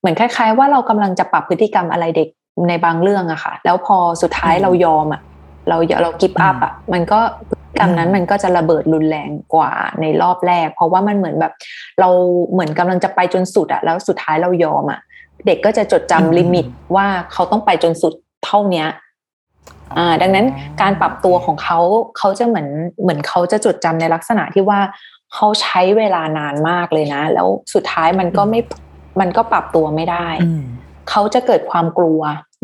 เหมือนคล้าย ๆ ว่าเรากำลังจะปรับพฤติกรรมอะไรเด็กในบางเรื่องอะค่ะ แล้วพอสุดท้ายเรายอมอะ เราเรากิฟต์อัพอะมันก็พฤติกรรมนั้นอืมมันก็จะระเบิดรุนแรงกว่าในรอบแรก เพราะว่ามันเหมือนแบบ เราเหมือนกำลังจะไปจนสุดอะแล้วสุดท้ายเรายอมอะเด็กก็จะจดจำลิมิตว่าเขาต้องไปจนสุดเท่าเนี้ยอ่าดังนั้นการปรับตัวของเขาเขาจะเหมือนเหมือนเขาจะจดจำในลักษณะที่ว่าเขาใช้เวลานานมากเลยนะ แล้วสุดท้ายมันก็ไม่มันก็ปรับตัวไม่ได้อืมเขาจะเกิดความกลัว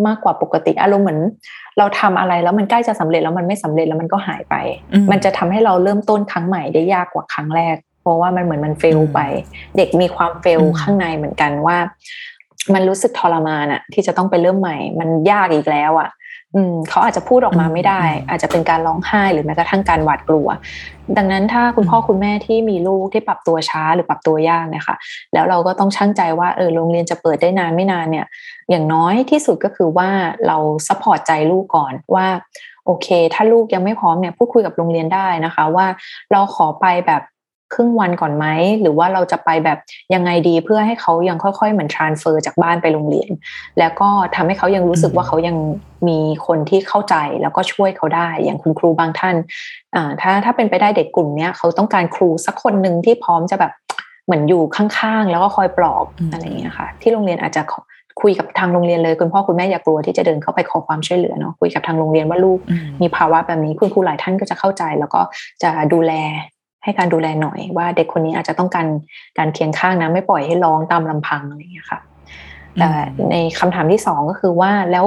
มากกว่าปกติอารมณ์เหมือน เราทำอะไรแล้วมันใกล้จะสำเร็จแล้วมันไม่สำเร็จแล้วมันก็หายไปอืมมันจะทำให้เราเริ่มต้นครั้งใหม่ได้ยากกว่าครั้งแรก เพราะว่ามันเหมือนมัน fail อืมไป เด็กมีความ fail อืมข้างในเหมือนกันว่า มันรู้สึกทรมานอะที่จะต้องไปเริ่มใหม่ มันยากอีกแล้วอะอืมเขาอาจจะพูดออกมาไม่ได้ อาจจะเป็นการร้องไห้หรือแม้กระทั่งการหวาดกลัว ดังนั้นถ้าคุณพ่อคุณแม่ที่มีลูกที่ปรับตัวช้าหรือปรับตัวยากเนี่ยค่ะแล้วเราก็ต้องชั่งใจว่าเออโรงเรียนจะเปิดได้นานไม่นานเนี่ย อย่างน้อยที่สุดก็คือว่าเรา support ใจลูกก่อนว่าโอเค ถ้าลูกยังไม่พร้อมเนี่ยพูดคุยกับโรงเรียนได้นะคะ ว่าเราขอไปแบบครึ่งวันก่อนไหมหรือว่าเราจะไปแบบยังไงดีเพื่อให้เขายังค่อยๆเหมือน transfer จากบ้านไปโรงเรียน แล้วก็ทำให้เขายังรู้สึกว่าเขายังมีคนที่เข้าใจแล้วก็ช่วยเขาได้ อย่างคุณครูบางท่านอ่าถ้าถ้าเป็นไปได้เด็กกลุ่มเนี้ยเขาต้องการครูสักคนหนึ่งที่พร้อมจะแบบเหมือนอยู่ข้างๆ แล้วก็คอยปลอบอืมอะไรอย่างเงี้ยค่ะ ที่โรงเรียนอาจจะขอ คุยกับทางโรงเรียนเลยคุณพ่อคุณแม่อย่ากลัวที่จะเดินเข้าไปขอความช่วยเหลือเนาะคุยกับทางโรงเรียนว่าลูกอืมมีภาวะแบบนี้คุณครูหลายท่านก็จะเข้าใจ แล้วก็จะดูแลให้การดูแลหน่อยว่าเด็กคนนี้อาจจะต้องการการเคียงข้างนะไม่ปล่อยให้ร้องตามลำพังอะไรอย่างเงี้ยค่ะแต่ในคำถามที่สองก็คือว่าแล้ว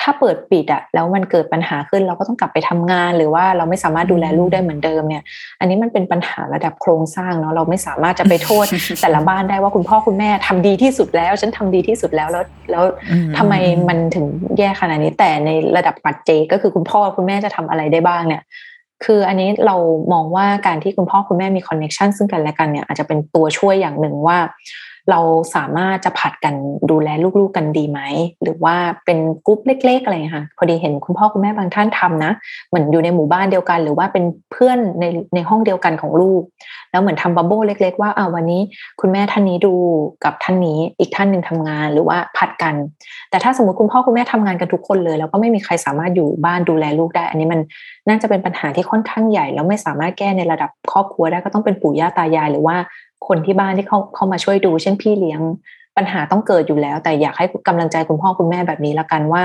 ถ้าเปิดปิดอะแล้วมันเกิดปัญหาขึ้นเราก็ต้องกลับไปทำงาน หรือว่าเราไม่สามารถดูแลลูกได้เหมือนเดิมเนี่ย อันนี้มันเป็นปัญหาระดับโครงสร้างเนาะเราไม่สามารถจะไปโทษ แต่ละบ้านได้ว่าคุณพ่อคุณแม่ทำดีที่สุดแล้ว ฉันทำดีที่สุดแล้วแล้วแล้วอืมทำไมมันถึงแย่ขนาดนี้ แต่ในระดับปัจเจกก็คือคุณพ่อคุณแม่จะทำอะไรได้บ้างเนี่ยคืออันนี้เรามองว่าการที่คุณพ่อคุณแม่มี connection ซึ่งกันและกันเนี่ยอาจจะเป็นตัวช่วยอย่างหนึ่งว่า เราสามารถจะผลัดกันดูแลลูกๆกันดีไหม หรือว่าเป็นกรุ๊ปเล็ก ๆ อะไรค่ะ พอดีเห็นคุณพ่อคุณแม่บางท่านทำนะ เหมือนอยู่ในหมู่บ้านเดียวกัน หรือว่าเป็นเพื่อนในในห้องเดียวกันของลูก แล้วเหมือนทำ bubble เล็ก ๆ ว่าอ่าวันนี้คุณแม่ท่านนี้ดูกับท่านนี้อีกท่านหนึ่งทำงานหรือว่าผลัดกัน แต่ถ้าสมมติคุณพ่อคุณแม่ทำงานกันทุกคนเลย แล้วก็ไม่มีใครสามารถอยู่บ้านดูแลลูกได้ อันนี้มันน่าจะเป็นปัญหาที่ค่อนข้างใหญ่ แล้วไม่สามารถแก้ในระดับครอบครัวได้ก็ต้องเป็นปู่ย่าตายายหรือว่า คนที่บ้านที่เขาเข้ามาช่วยดู เช่นพี่เลี้ยงปัญหาต้องเกิดอยู่แล้ว แต่อยากให้กำลังใจคุณพ่อคุณแม่แบบนี้ละกันว่า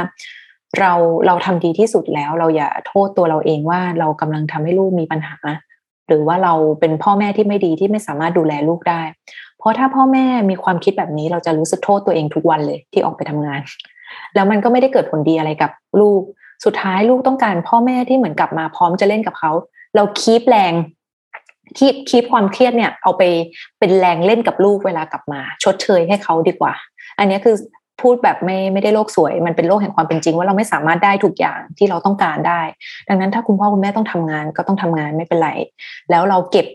เราเราทำดีที่สุดแล้ว เราอย่าโทษตัวเราเองว่าเรากำลังทำให้ลูกมีปัญหา หรือว่าเราเป็นพ่อแม่ที่ไม่ดีที่ไม่สามารถดูแลลูกได้ เพราะถ้าพ่อแม่มีความคิดแบบนี้เราจะรู้สึกโทษตัวเองทุกวันเลยที่ออกไปทำงาน แล้วมันก็ไม่ได้เกิดผลดีอะไรกับลูก สุดท้ายลูกต้องการพ่อแม่ที่เหมือนกลับมาพร้อมจะเล่นกับเขาเราคีบแรง คีบคีบความเครียดเนี่ย เอาไปเป็นแรงเล่นกับลูกเวลากลับมา ชดเชยให้เขาดีกว่า อันนี้คือพูดแบบไม่ไม่ได้โลกสวย มันเป็นโลกแห่งความเป็นจริง ว่าเราไม่สามารถได้ทุกอย่างที่เราต้องการได้ ดังนั้นถ้าคุณพ่อคุณแม่ต้องทำงานก็ต้องทำงานไม่เป็นไร แล้วเราเก็บ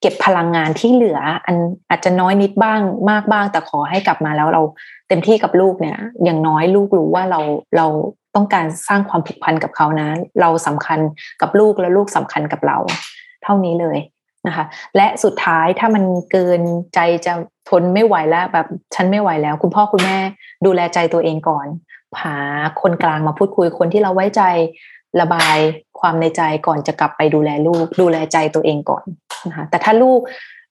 เก็บพลังงานที่เหลือ อันอาจจะน้อยนิดบ้างมากบ้าง แต่ขอให้กลับมาแล้วเราเต็มที่กับลูกเนี่ย อย่างน้อยลูกรู้ว่าเราเราต้องการสร้างความผูกพันกับเขานะ เราสำคัญกับลูกและลูกสำคัญกับเรา เท่านี้เลย นะคะ และสุดท้ายถ้ามันเกินใจจะทนไม่ไหวแล้ว แบบฉันไม่ไหวแล้ว คุณพ่อคุณแม่ดูแลใจตัวเองก่อนหาคนกลางมาพูดคุยคนที่เราไว้ใจระบายความในใจก่อนจะกลับไปดูแลลูก ดูแลใจตัวเองก่อนนะคะแต่ถ้าลูก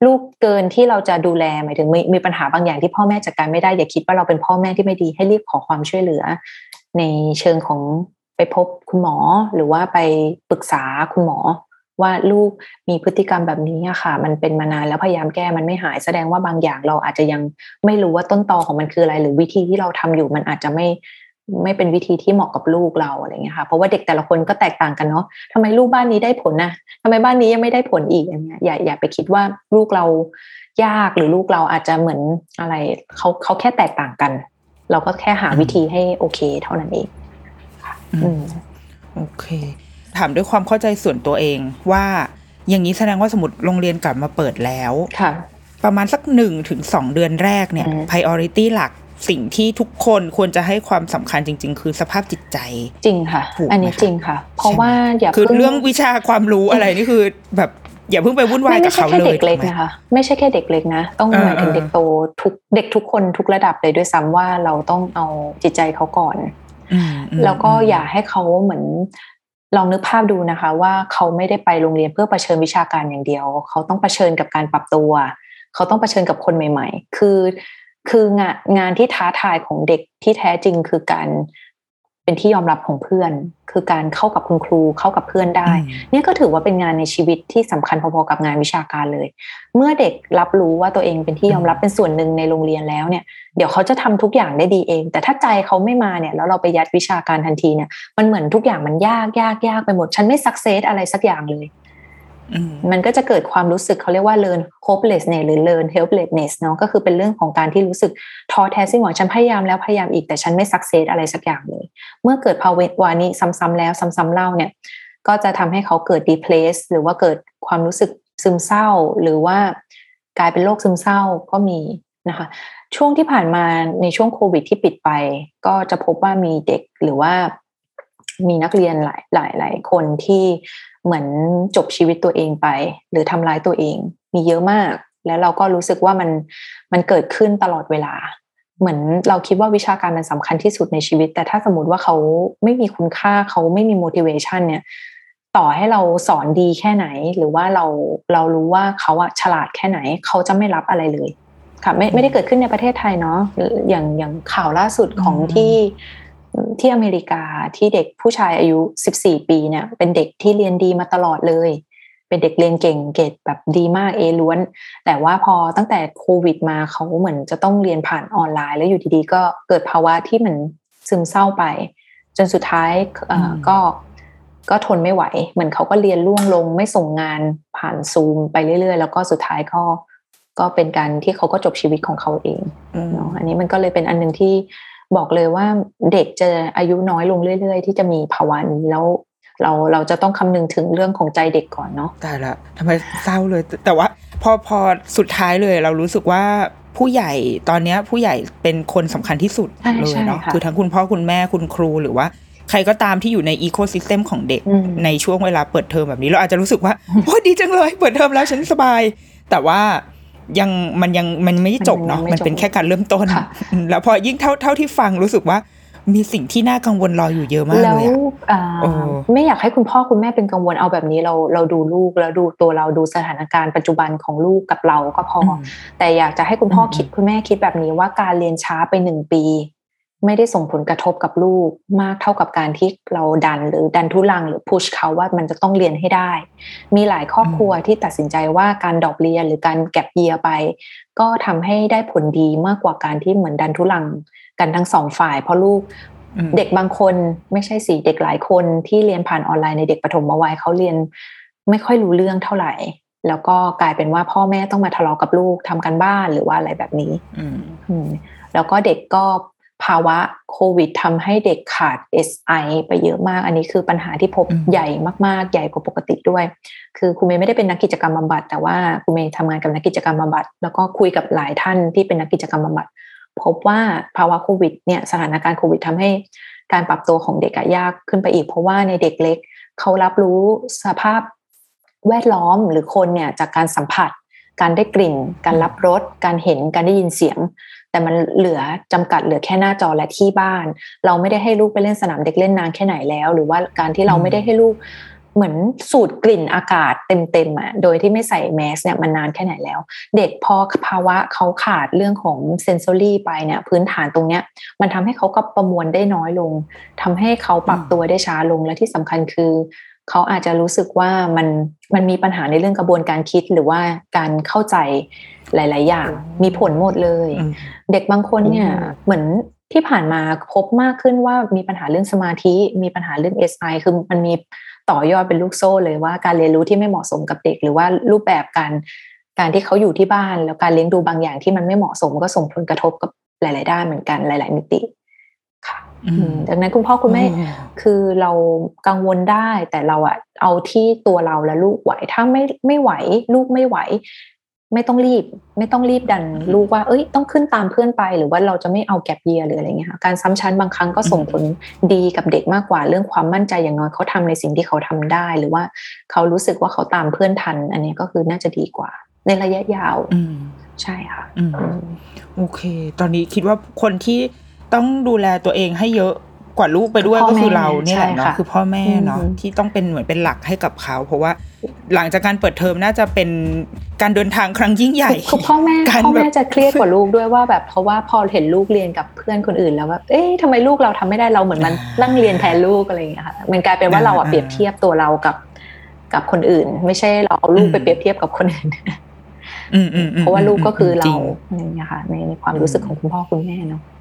ลูกเกินที่เราจะดูแลหมายถึงมีมีปัญหาบางอย่างที่พ่อแม่จัดการไม่ได้อย่าคิดว่าเราเป็นพ่อแม่ที่ไม่ดีให้รีบขอความช่วยเหลือ ในเชิงของไปพบคุณหมอหรือว่าไปปรึกษาคุณหมอ ว่าลูกมีพฤติกรรมแบบนี้อะค่ะ มันเป็นมานานแล้วพยายามแก้มันไม่หายแสดงว่าบางอย่างเราอาจจะยังไม่รู้ว่าต้นตอของมันคืออะไร หรือวิธีที่เราทำอยู่มันอาจจะไม่ไม่เป็นวิธีที่เหมาะกับลูกเราอะไรเงี้ยค่ะ เพราะว่าเด็กแต่ละคนก็แตกต่างกันเนาะทำไมลูกบ้านนี้ได้ผลนะทำไมบ้านนี้ยังไม่ได้ผลอีกอย่างเงี้ยอย่าอย่าไปคิดว่าลูกเรายากหรือลูกเราอาจจะเหมือนอะไรเขาเขาแค่แตกต่างกัน เราก็แค่หาวิธีให้โอเค เท่านั้นเองค่ะอืมโอเค ถามด้วยความเข้าใจส่วนตัวเองว่าอย่างนี้แสดงว่าสมมติโรงเรียนกลับมาเปิดแล้วค่ะ ประมาณสักหนึ่งถึงสองเดือนแรกเนี่ยอืม priority หลักสิ่งที่ทุกคนควรจะให้ความสำคัญจริง ๆ คือสภาพจิตใจ จริงค่ะถูกไหมอันนี้คะจริงค่ะ เพราะว่าอย่าคือพิ่เรื่องวิชาความรู้อะไรนี่คือแบบอย่าเพิ่งไปวุ่นวายไม่กับไม่ใช่เขาแค่เลยเด็กเล็กถูไหมนะคะไม่ใช่แค่เด็กเล็กนะ ต้องเออหมายถึงเออเด็กโตทุกเด็กทุกคนทุกระดับเลยด้วยซ้ำว่าเราต้องเอาจิตใจเขาก่อนอืมอืมแล้วก็มอย่าให้เขาเหมือน ลองนึกภาพดูนะคะว่าเขาไม่ได้ไปโรงเรียนเพื่อเผชิญวิชาการอย่างเดียว เขาต้องเผชิญกับการปรับตัว เขาต้องเผชิญกับคนใหม่ ๆ คือคืองานงานที่ท้าทายของเด็กที่แท้จริงคือการ เป็นที่ยอมรับของเพื่อน คือการเข้ากับคุณครูเข้ากับเพื่อนได้อืมเนี่ยก็ถือว่าเป็นงานในชีวิตที่สำคัญพอๆกับงานวิชาการเลย เมื่อเด็กรับรู้ว่าตัวเองเป็นที่ยอมรับเป็นส่วนหนึ่งในโรงเรียนแล้วเนี่ย เดี๋ยวเขาจะทำทุกอย่างได้ดีเอง แต่ถ้าใจเขาไม่มาเนี่ยแล้วเราไปยัดวิชาการทันทีเนี่ยมันเหมือนทุกอย่างมันยากยากยากไปหมด ฉันไม่สักเซสอะไรสักอย่างเลยอื มันก็จะเกิดความรู้สึกเขาเรียกว่า learn hopelessness หรือ learn helplessness เนาะก็คือเป็นเรื่องของการที่รู้สึกท้อแท้สิ้นหวังฉันพยายามแล้วพยายามอีกแต่ฉันไม่สักเซสอะไรสักอย่างเลย เมื่อเกิดภาวะนี้ซ้ำๆแล้วซ้ำๆเล่าเนี่ยก็จะทำให้เขาเกิด depress หรือว่าเกิดความรู้สึกซึมเศร้า หรือว่ากลายเป็นโรคซึมเศร้าก็มีนะคะช่วงที่ผ่านมาในช่วงโควิดที่ปิดไป ก็จะพบว่ามีเด็กหรือว่ามีนักเรียนหลายหลายหลายคนที่ เหมือนจบชีวิตตัวเองไป หรือทำร้ายตัวเอง มีเยอะมาก แล้วเราก็รู้สึกว่ามันมันเกิดขึ้นตลอดเวลา เหมือนเราคิดว่าวิชาการมันสำคัญที่สุดในชีวิต แต่ถ้าสมมติว่าเขาไม่มีคุณค่าเขาไม่มี motivation เนี่ยต่อให้เราสอนดีแค่ไหน หรือว่าเราเรารู้ว่าเขาอะฉลาดแค่ไหน เขาจะไม่รับอะไรเลยค่ะไม่ไม่ได้เกิดขึ้นในประเทศไทยเนาะอย่างอย่างข่าวล่าสุดของที่ ที่อเมริกาที่เด็กผู้ชายอายุ 14 ปีเนี่ย เป็นเด็กที่เรียนดีมาตลอดเลย เป็นเด็กเรียนเก่งเกรดแบบดีมากเอล้วน แต่ว่าพอตั้งแต่โควิดมาเขาเหมือนจะต้องเรียนผ่านออนไลน์ แล้วอยู่ดีๆก็เกิดภาวะที่เหมือนซึมเศร้าไป จนสุดท้ายเอ่ออมก็ก็ทนไม่ไหว เหมือนเขาก็เรียนล่วงลงไม่ส่งงานผ่านซูมไปเรื่อยๆ แล้วก็สุดท้ายก็ก็เป็นการที่เขาก็จบชีวิตของเขาเองอืมเนาะอันนี้มันก็เลยเป็นอันหนึ่งที่ บอกเลยว่าเด็กจะอายุน้อยลงเรื่อย ๆ ที่จะมีภาวะนี้แล้วเราเราจะต้องคำนึงถึงเรื่องของใจเด็กก่อนเนาะตายละทำไมเศร้าเลยแต่แต่ว่าพอพอสุดท้ายเลยเรารู้สึกว่าผู้ใหญ่ตอนเนี้ยผู้ใหญ่เป็นคนสำคัญที่สุดใช่เลยใช่เนาะค่ะคือทั้งคุณพ่อคุณแม่คุณครูหรือว่าใครก็ตามที่อยู่ใน ecosystem ของเด็กอืมในช่วงเวลาเปิดเทอมแบบนี้ เราอาจจะรู้สึกว่าโอ้ดีจังเลย เปิดเทอมแล้วฉันสบาย แต่ว่า ยังมันยังมันไม่จบเนาะมันยังไม่มันเป็นจบแค่การเริ่มต้นค่ะอืมแล้วพอยิ่งเท่าเท่าที่ฟังรู้สึกว่ามีสิ่งที่น่ากังวลรออยู่เยอะมากแล้วเลยอะอ่าเออไม่อยากให้คุณพ่อคุณแม่เป็นกังวลเอาแบบนี้เราเราดูลูกแล้วดูตัวเราดูสถานการณ์ปัจจุบันของลูกกับเราก็พออมแต่อยากจะให้คุณพ่ออมคิดคุณแม่คิดแบบนี้ว่าการเรียนช้าไปหนึ่งปี ไม่ได้ส่งผลกระทบกับลูกมากเท่ากับการที่เราดันหรือดันทุลังหรือพุชเขาว่ามันจะต้องเรียนให้ได้ มีหลายครอบครัวที่ตัดสินใจว่าการดรอปเรียนหรือการแก็บเยียไป ก็ทำให้ได้ผลดีมากกว่าการที่เหมือนดันทุลังกันทั้งสองฝ่าย เพราะลูกอืมเด็กบางคนไม่ใช่สิเด็กหลายคนที่เรียนผ่านออนไลน์ในเด็กปฐมวัยเขาเรียนไม่ค่อยรู้เรื่องเท่าไหร่ แล้วก็กลายเป็นว่าพ่อแม่ต้องมาทะเลาะกับลูกทำกันบ้านหรือว่าอะไรแบบนี้ อืมอืมแล้วก็เด็กก็ ภาวะโควิดทำให้เด็กขาด SI ไปเยอะมาก อันนี้คือปัญหาที่พบอืมใหญ่มากๆ ใหญ่กว่าปกติด้วย คือคุณเมย์ไม่ได้เป็นนักกิจกรรมบำบัด แต่ว่าคุณเมย์ทำงานกับนักกิจกรรมบำบัด แล้วก็คุยกับหลายท่านที่เป็นนักกิจกรรมบำบัด พบว่าภาวะโควิดเนี่ยสถานการณ์โควิดทำให้การปรับตัวของเด็กอะยากขึ้นไปอีก เพราะว่าในเด็กเล็กเขารับรู้สภาพแวดล้อมหรือคนเนี่ยจากการสัมผัส การได้กลิ่น การรับรสการเห็นการได้ยินเสียง แต่มันเหลือจำกัดเหลือแค่หน้าจอและที่บ้าน เราไม่ได้ให้ลูกไปเล่นสนามเด็กเล่นนานแค่ไหนแล้ว หรือว่าการที่เราไม่ได้ให้ลูกเหมือนสูดกลิ่นอากาศเต็มๆอะโดยที่ไม่ใส่แมสเนี่ยมันนานแค่ไหนแล้ว เด็กพอภาวะเขาขาดเรื่องของเซนซอรี่ไปเนี่ยพื้นฐานตรงเนี้ย มันทำให้เขาก็ประมวลได้น้อยลงทำให้เขาปรับตัวได้ช้าลงและที่สำคัญคือ เขาอาจจะรู้สึกว่ามันมันมีปัญหาในเรื่องกระบวนการคิดหรือว่าการเข้าใจหลาย ๆ อย่างมีผลหมดเลยอืมเด็กบางคนเนี่ยอืมเหมือนที่ผ่านมาพบมากขึ้นว่ามีปัญหาเรื่องสมาธิมีปัญหาเรื่อง SI คือมันมีต่อยอดเป็นลูกโซ่เลยว่าการเรียนรู้ที่ไม่เหมาะสมกับเด็ก หรือว่ารูปแบบการการที่เขาอยู่ที่บ้าน แล้วการเลี้ยงดูบางอย่างที่มันไม่เหมาะสมก็ส่งผลกระทบกับหลาย ๆ ด้านเหมือนกันหลาย ๆ มิติค่ะอืม ดังนั้นคุณพ่อคุณแม่อืมคือเรากังวลได้แต่เราอะเอาที่ตัวเราและลูกไหว ถ้าไม่ไม่ไหว ลูกไม่ไหว ไม่ต้องรีบ ไม่ต้องรีบดัน ลูกว่า เอ้ย ต้องขึ้นตามเพื่อนไป หรือว่าเราจะไม่เอาแก็บเยียหรืออะไรเงี้ยค่ะการซ้ำชั้นบางครั้งก็ส่งผลดีกับเด็กมากกว่าเรื่องความมั่นใจอย่างน้อยเขาทำในสิ่งที่เขาทำได้ หรือว่าเขารู้สึกว่าเขาตามเพื่อนทัน อันนี้ก็คือน่าจะดีกว่า ในระยะยาว อืมใช่ค่ะอืมอืมโอเค ตอนนี้คิดว่าคนที่ ต้องดูแลตัวเองให้เยอะกว่าลูกไปด้วยพ่อก็คือแม่เราเนี่ยแหละใช่เนาะค่ะคือพ่อแม่เนาะอืมที่ต้องเป็นเหมือนเป็นหลักให้กับเขา เพราะว่าหลังจากการเปิดเทอมน่าจะเป็นการเดินทางครั้งยิ่งใหญ่คือพ่อแม่การพ่อแม่แบบจะเครียดกว่าลูกด้วยว่าแบบเพราะว่าพอเห็นลูกเรียนกับเพื่อนคนอื่นแล้วว่าเอ๊ะทำไมลูกเราทำไม่ได้เราเหมือนมันนั่งเรียนแทนลูกอะไรอย่างเงี้ยค่ะมันกลายเป็นว่าเราอะเปรียบเทียบตัวเรากับกับคนอื่น ไม่ใช่เราเอาลูกไปเปรียบเทียบกับคนอื่นอืมอืมอืมเพราะว่าลูกก็คือเราจงอะไรอย่างเงี้ยค่ะในในความรู้สึกของคุณพ่อคุณแม่เนาะอืมอืม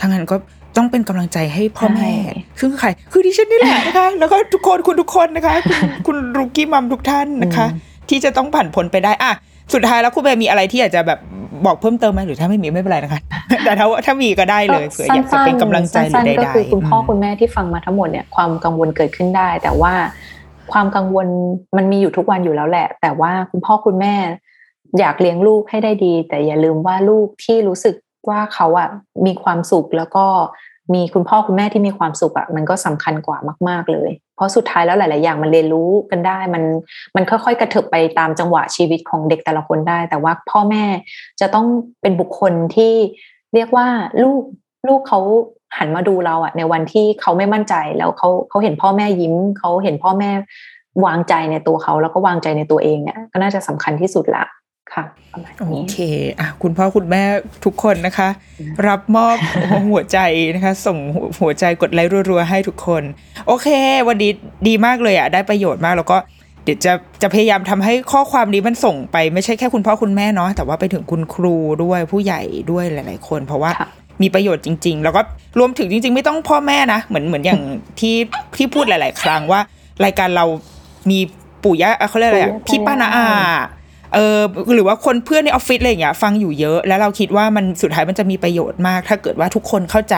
ทั้งนั้นก็ต้องเป็นกำลังใจให้พ่อแม่ใช่ซึ่งใคร คือดิฉันนี่แหละนะคะ แล้วก็ทุกคนคุณทุกคนนะคะคุณคุณรุกี้มัมทุกท่านนะคะ ที่จะต้องผ่านพ้นไปได้อะสุดท้ายแล้วคุณเบย์มีอะไรที่อยากจะแบบบอกเพิ่มเติมไหมหรือถ้าไม่มีไม่เป็นไรนะคะ แต่ถ้าถ้ามีก็ได้เลยเผื่ออยากจะเป็นกำลังใจหรือสั้นใดๆก็ๆคือคุณพ่อมคุณแม่ที่ฟังมาทั้งหมดเนี่ยความกังวลเกิดขึ้นได้ แต่ว่าความกังวลมันมีอยู่ทุกวันอยู่แล้วแหละ แต่ว่าคุณพ่อคุณแม่อยากเลี้ยงลูกให้ได้ดี แต่อย่าลืมว่าลูกที่รู้สึก ว่าเขาอะมีความสุขแล้วก็มีคุณพ่อคุณแม่ที่มีความสุขอะมันก็สำคัญกว่ามาก ๆเลย เพราะสุดท้ายแล้วหลาย ๆ อย่างมันเรียนรู้กันได้ มันมันค่อยๆกระเถิบไปตามจังหวะชีวิตของเด็กแต่ละคนได้ แต่ว่าพ่อแม่จะต้องเป็นบุคคลที่เรียกว่าลูกลูกเขาหันมาดูเราอะในวันที่เขาไม่มั่นใจแล้วเขาเขาเห็นพ่อแม่ยิ้มเขาเห็นพ่อแม่วางใจในตัวเขาแล้วก็วางใจในตัวเองเนี่ยก็น่าจะสำคัญที่สุดละ ค่ะประมาณโอนี้เคอะคุณพ่อคุณแม่ทุกคนนะคะ รับมอบหัวใจนะคะ ส่งหัวใจกดไลค์รัวๆให้ทุกคน โอเค วันนี้ดีมากเลยอะได้ประโยชน์มากแล้วก็เดี๋ยวจะจะพยายามทำให้ข้อความนี้มันส่งไปไม่ใช่แค่คุณพ่อคุณแม่เนาะแต่ว่าไปถึงคุณครูด้วยผู้ใหญ่ด้วยหลาย ๆ คน เพราะว่าค่ะมีประโยชน์จริง ๆ แล้วก็รวมถึงจริง ๆ ไม่ต้องพ่อแม่นะเหมือนเหมือนอย่างที่ที่พูดหลาย ๆ ครั้งว่า รายการเรามีปู่ย่าเอ่อเขาเรียกอะไรอะปู่ย่าพี่ป้านาอา เออหรือว่าคนเพื่อนในออฟฟิศอะไรอย่างเงี้ยฟังอยู่เยอะ แล้วเราคิดว่ามันสุดท้ายมันจะมีประโยชน์มาก ถ้าเกิดว่าทุกคนเข้าใจ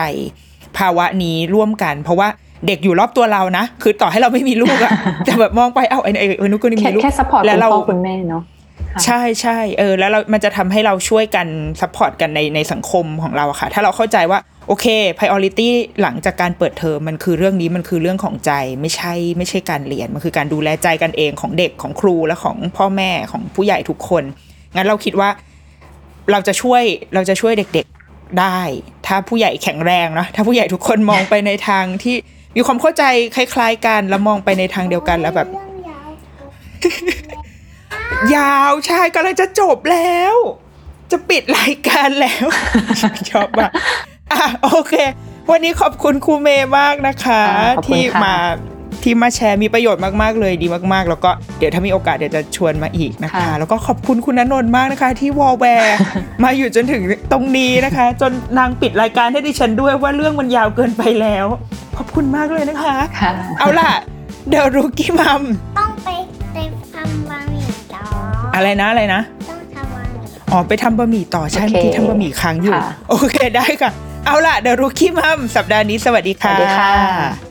ภาวะนี้ร่วมกัน เพราะว่าเด็กอยู่รอบตัวเรานะ คือต่อให้เราไม่มีลูกอะแต่แบบมองไปเอ้าไอ้ไอ้ไอ้นุกคนนี้แค่มีลูกแค่ support แล้วณเราคุณพ่อคุณแม่เนาะค่ะ ใช่ใช่เออแล้วเรามันจะทำให้เราช่วยกัน support กันในในสังคมของเราอะค่ะ ถ้าเราเข้าใจว่าโอเค priority หลังจากการเปิดเทอมมันคือเรื่องนี้มันคือเรื่องของใจไม่ใช่ไม่ใช่การเรียน มันคือการดูแลใจกันเองของเด็กของครูและของพ่อแม่ของผู้ใหญ่ทุกคน งั้นเราคิดว่าเราจะช่วยเราจะช่วยเด็กๆได้ ถ้าผู้ใหญ่แข็งแรงเนอะถ้าผู้ใหญ่ทุกคนมองไปในทางที่มีความเข้าใจคล้าย ๆ กันแล้วมองไปในทางเดียวกันแล้วแบบ ยาวใช่กำลังจะจบแล้ว จะปิดรายการแล้วชอบมากอะโอเค วันนี้ขอบคุณครูเมย์มากนะคะอ่าขอบคุณที่ค่ะมาที่มาแชร์มีประโยชน์มากๆเลยดีมากๆ แล้วก็เดี๋ยวถ้ามีโอกาสเดี๋ยวจะชวนมาอีกนะคะค่ะแล้วก็ขอบคุณคุณณนนท์มากนะคะ ที่วอลแวร์มาอยู่จนถึงตรงนี้นะคะ จนนางปิดรายการให้ดิฉันด้วยว่าเรื่องมันยาวเกินไปแล้ว ขอบคุณมากเลยนะคะค่ะเอาล่ะ The Rookie Mom ต้องไป อะไรนะอะไรนะต้องทำบะหมี่อ๋อไปทำบะหมี่ต่อใช่โอเคเมื่อกี้ทำบะหมี่ค้างอยู่ ค่ะโอเคได้ค่ะ เอาล่ะเดอะรุกี้มัมสัปดาห์นี้สวัสดีสค่ะวัสดีค่ะ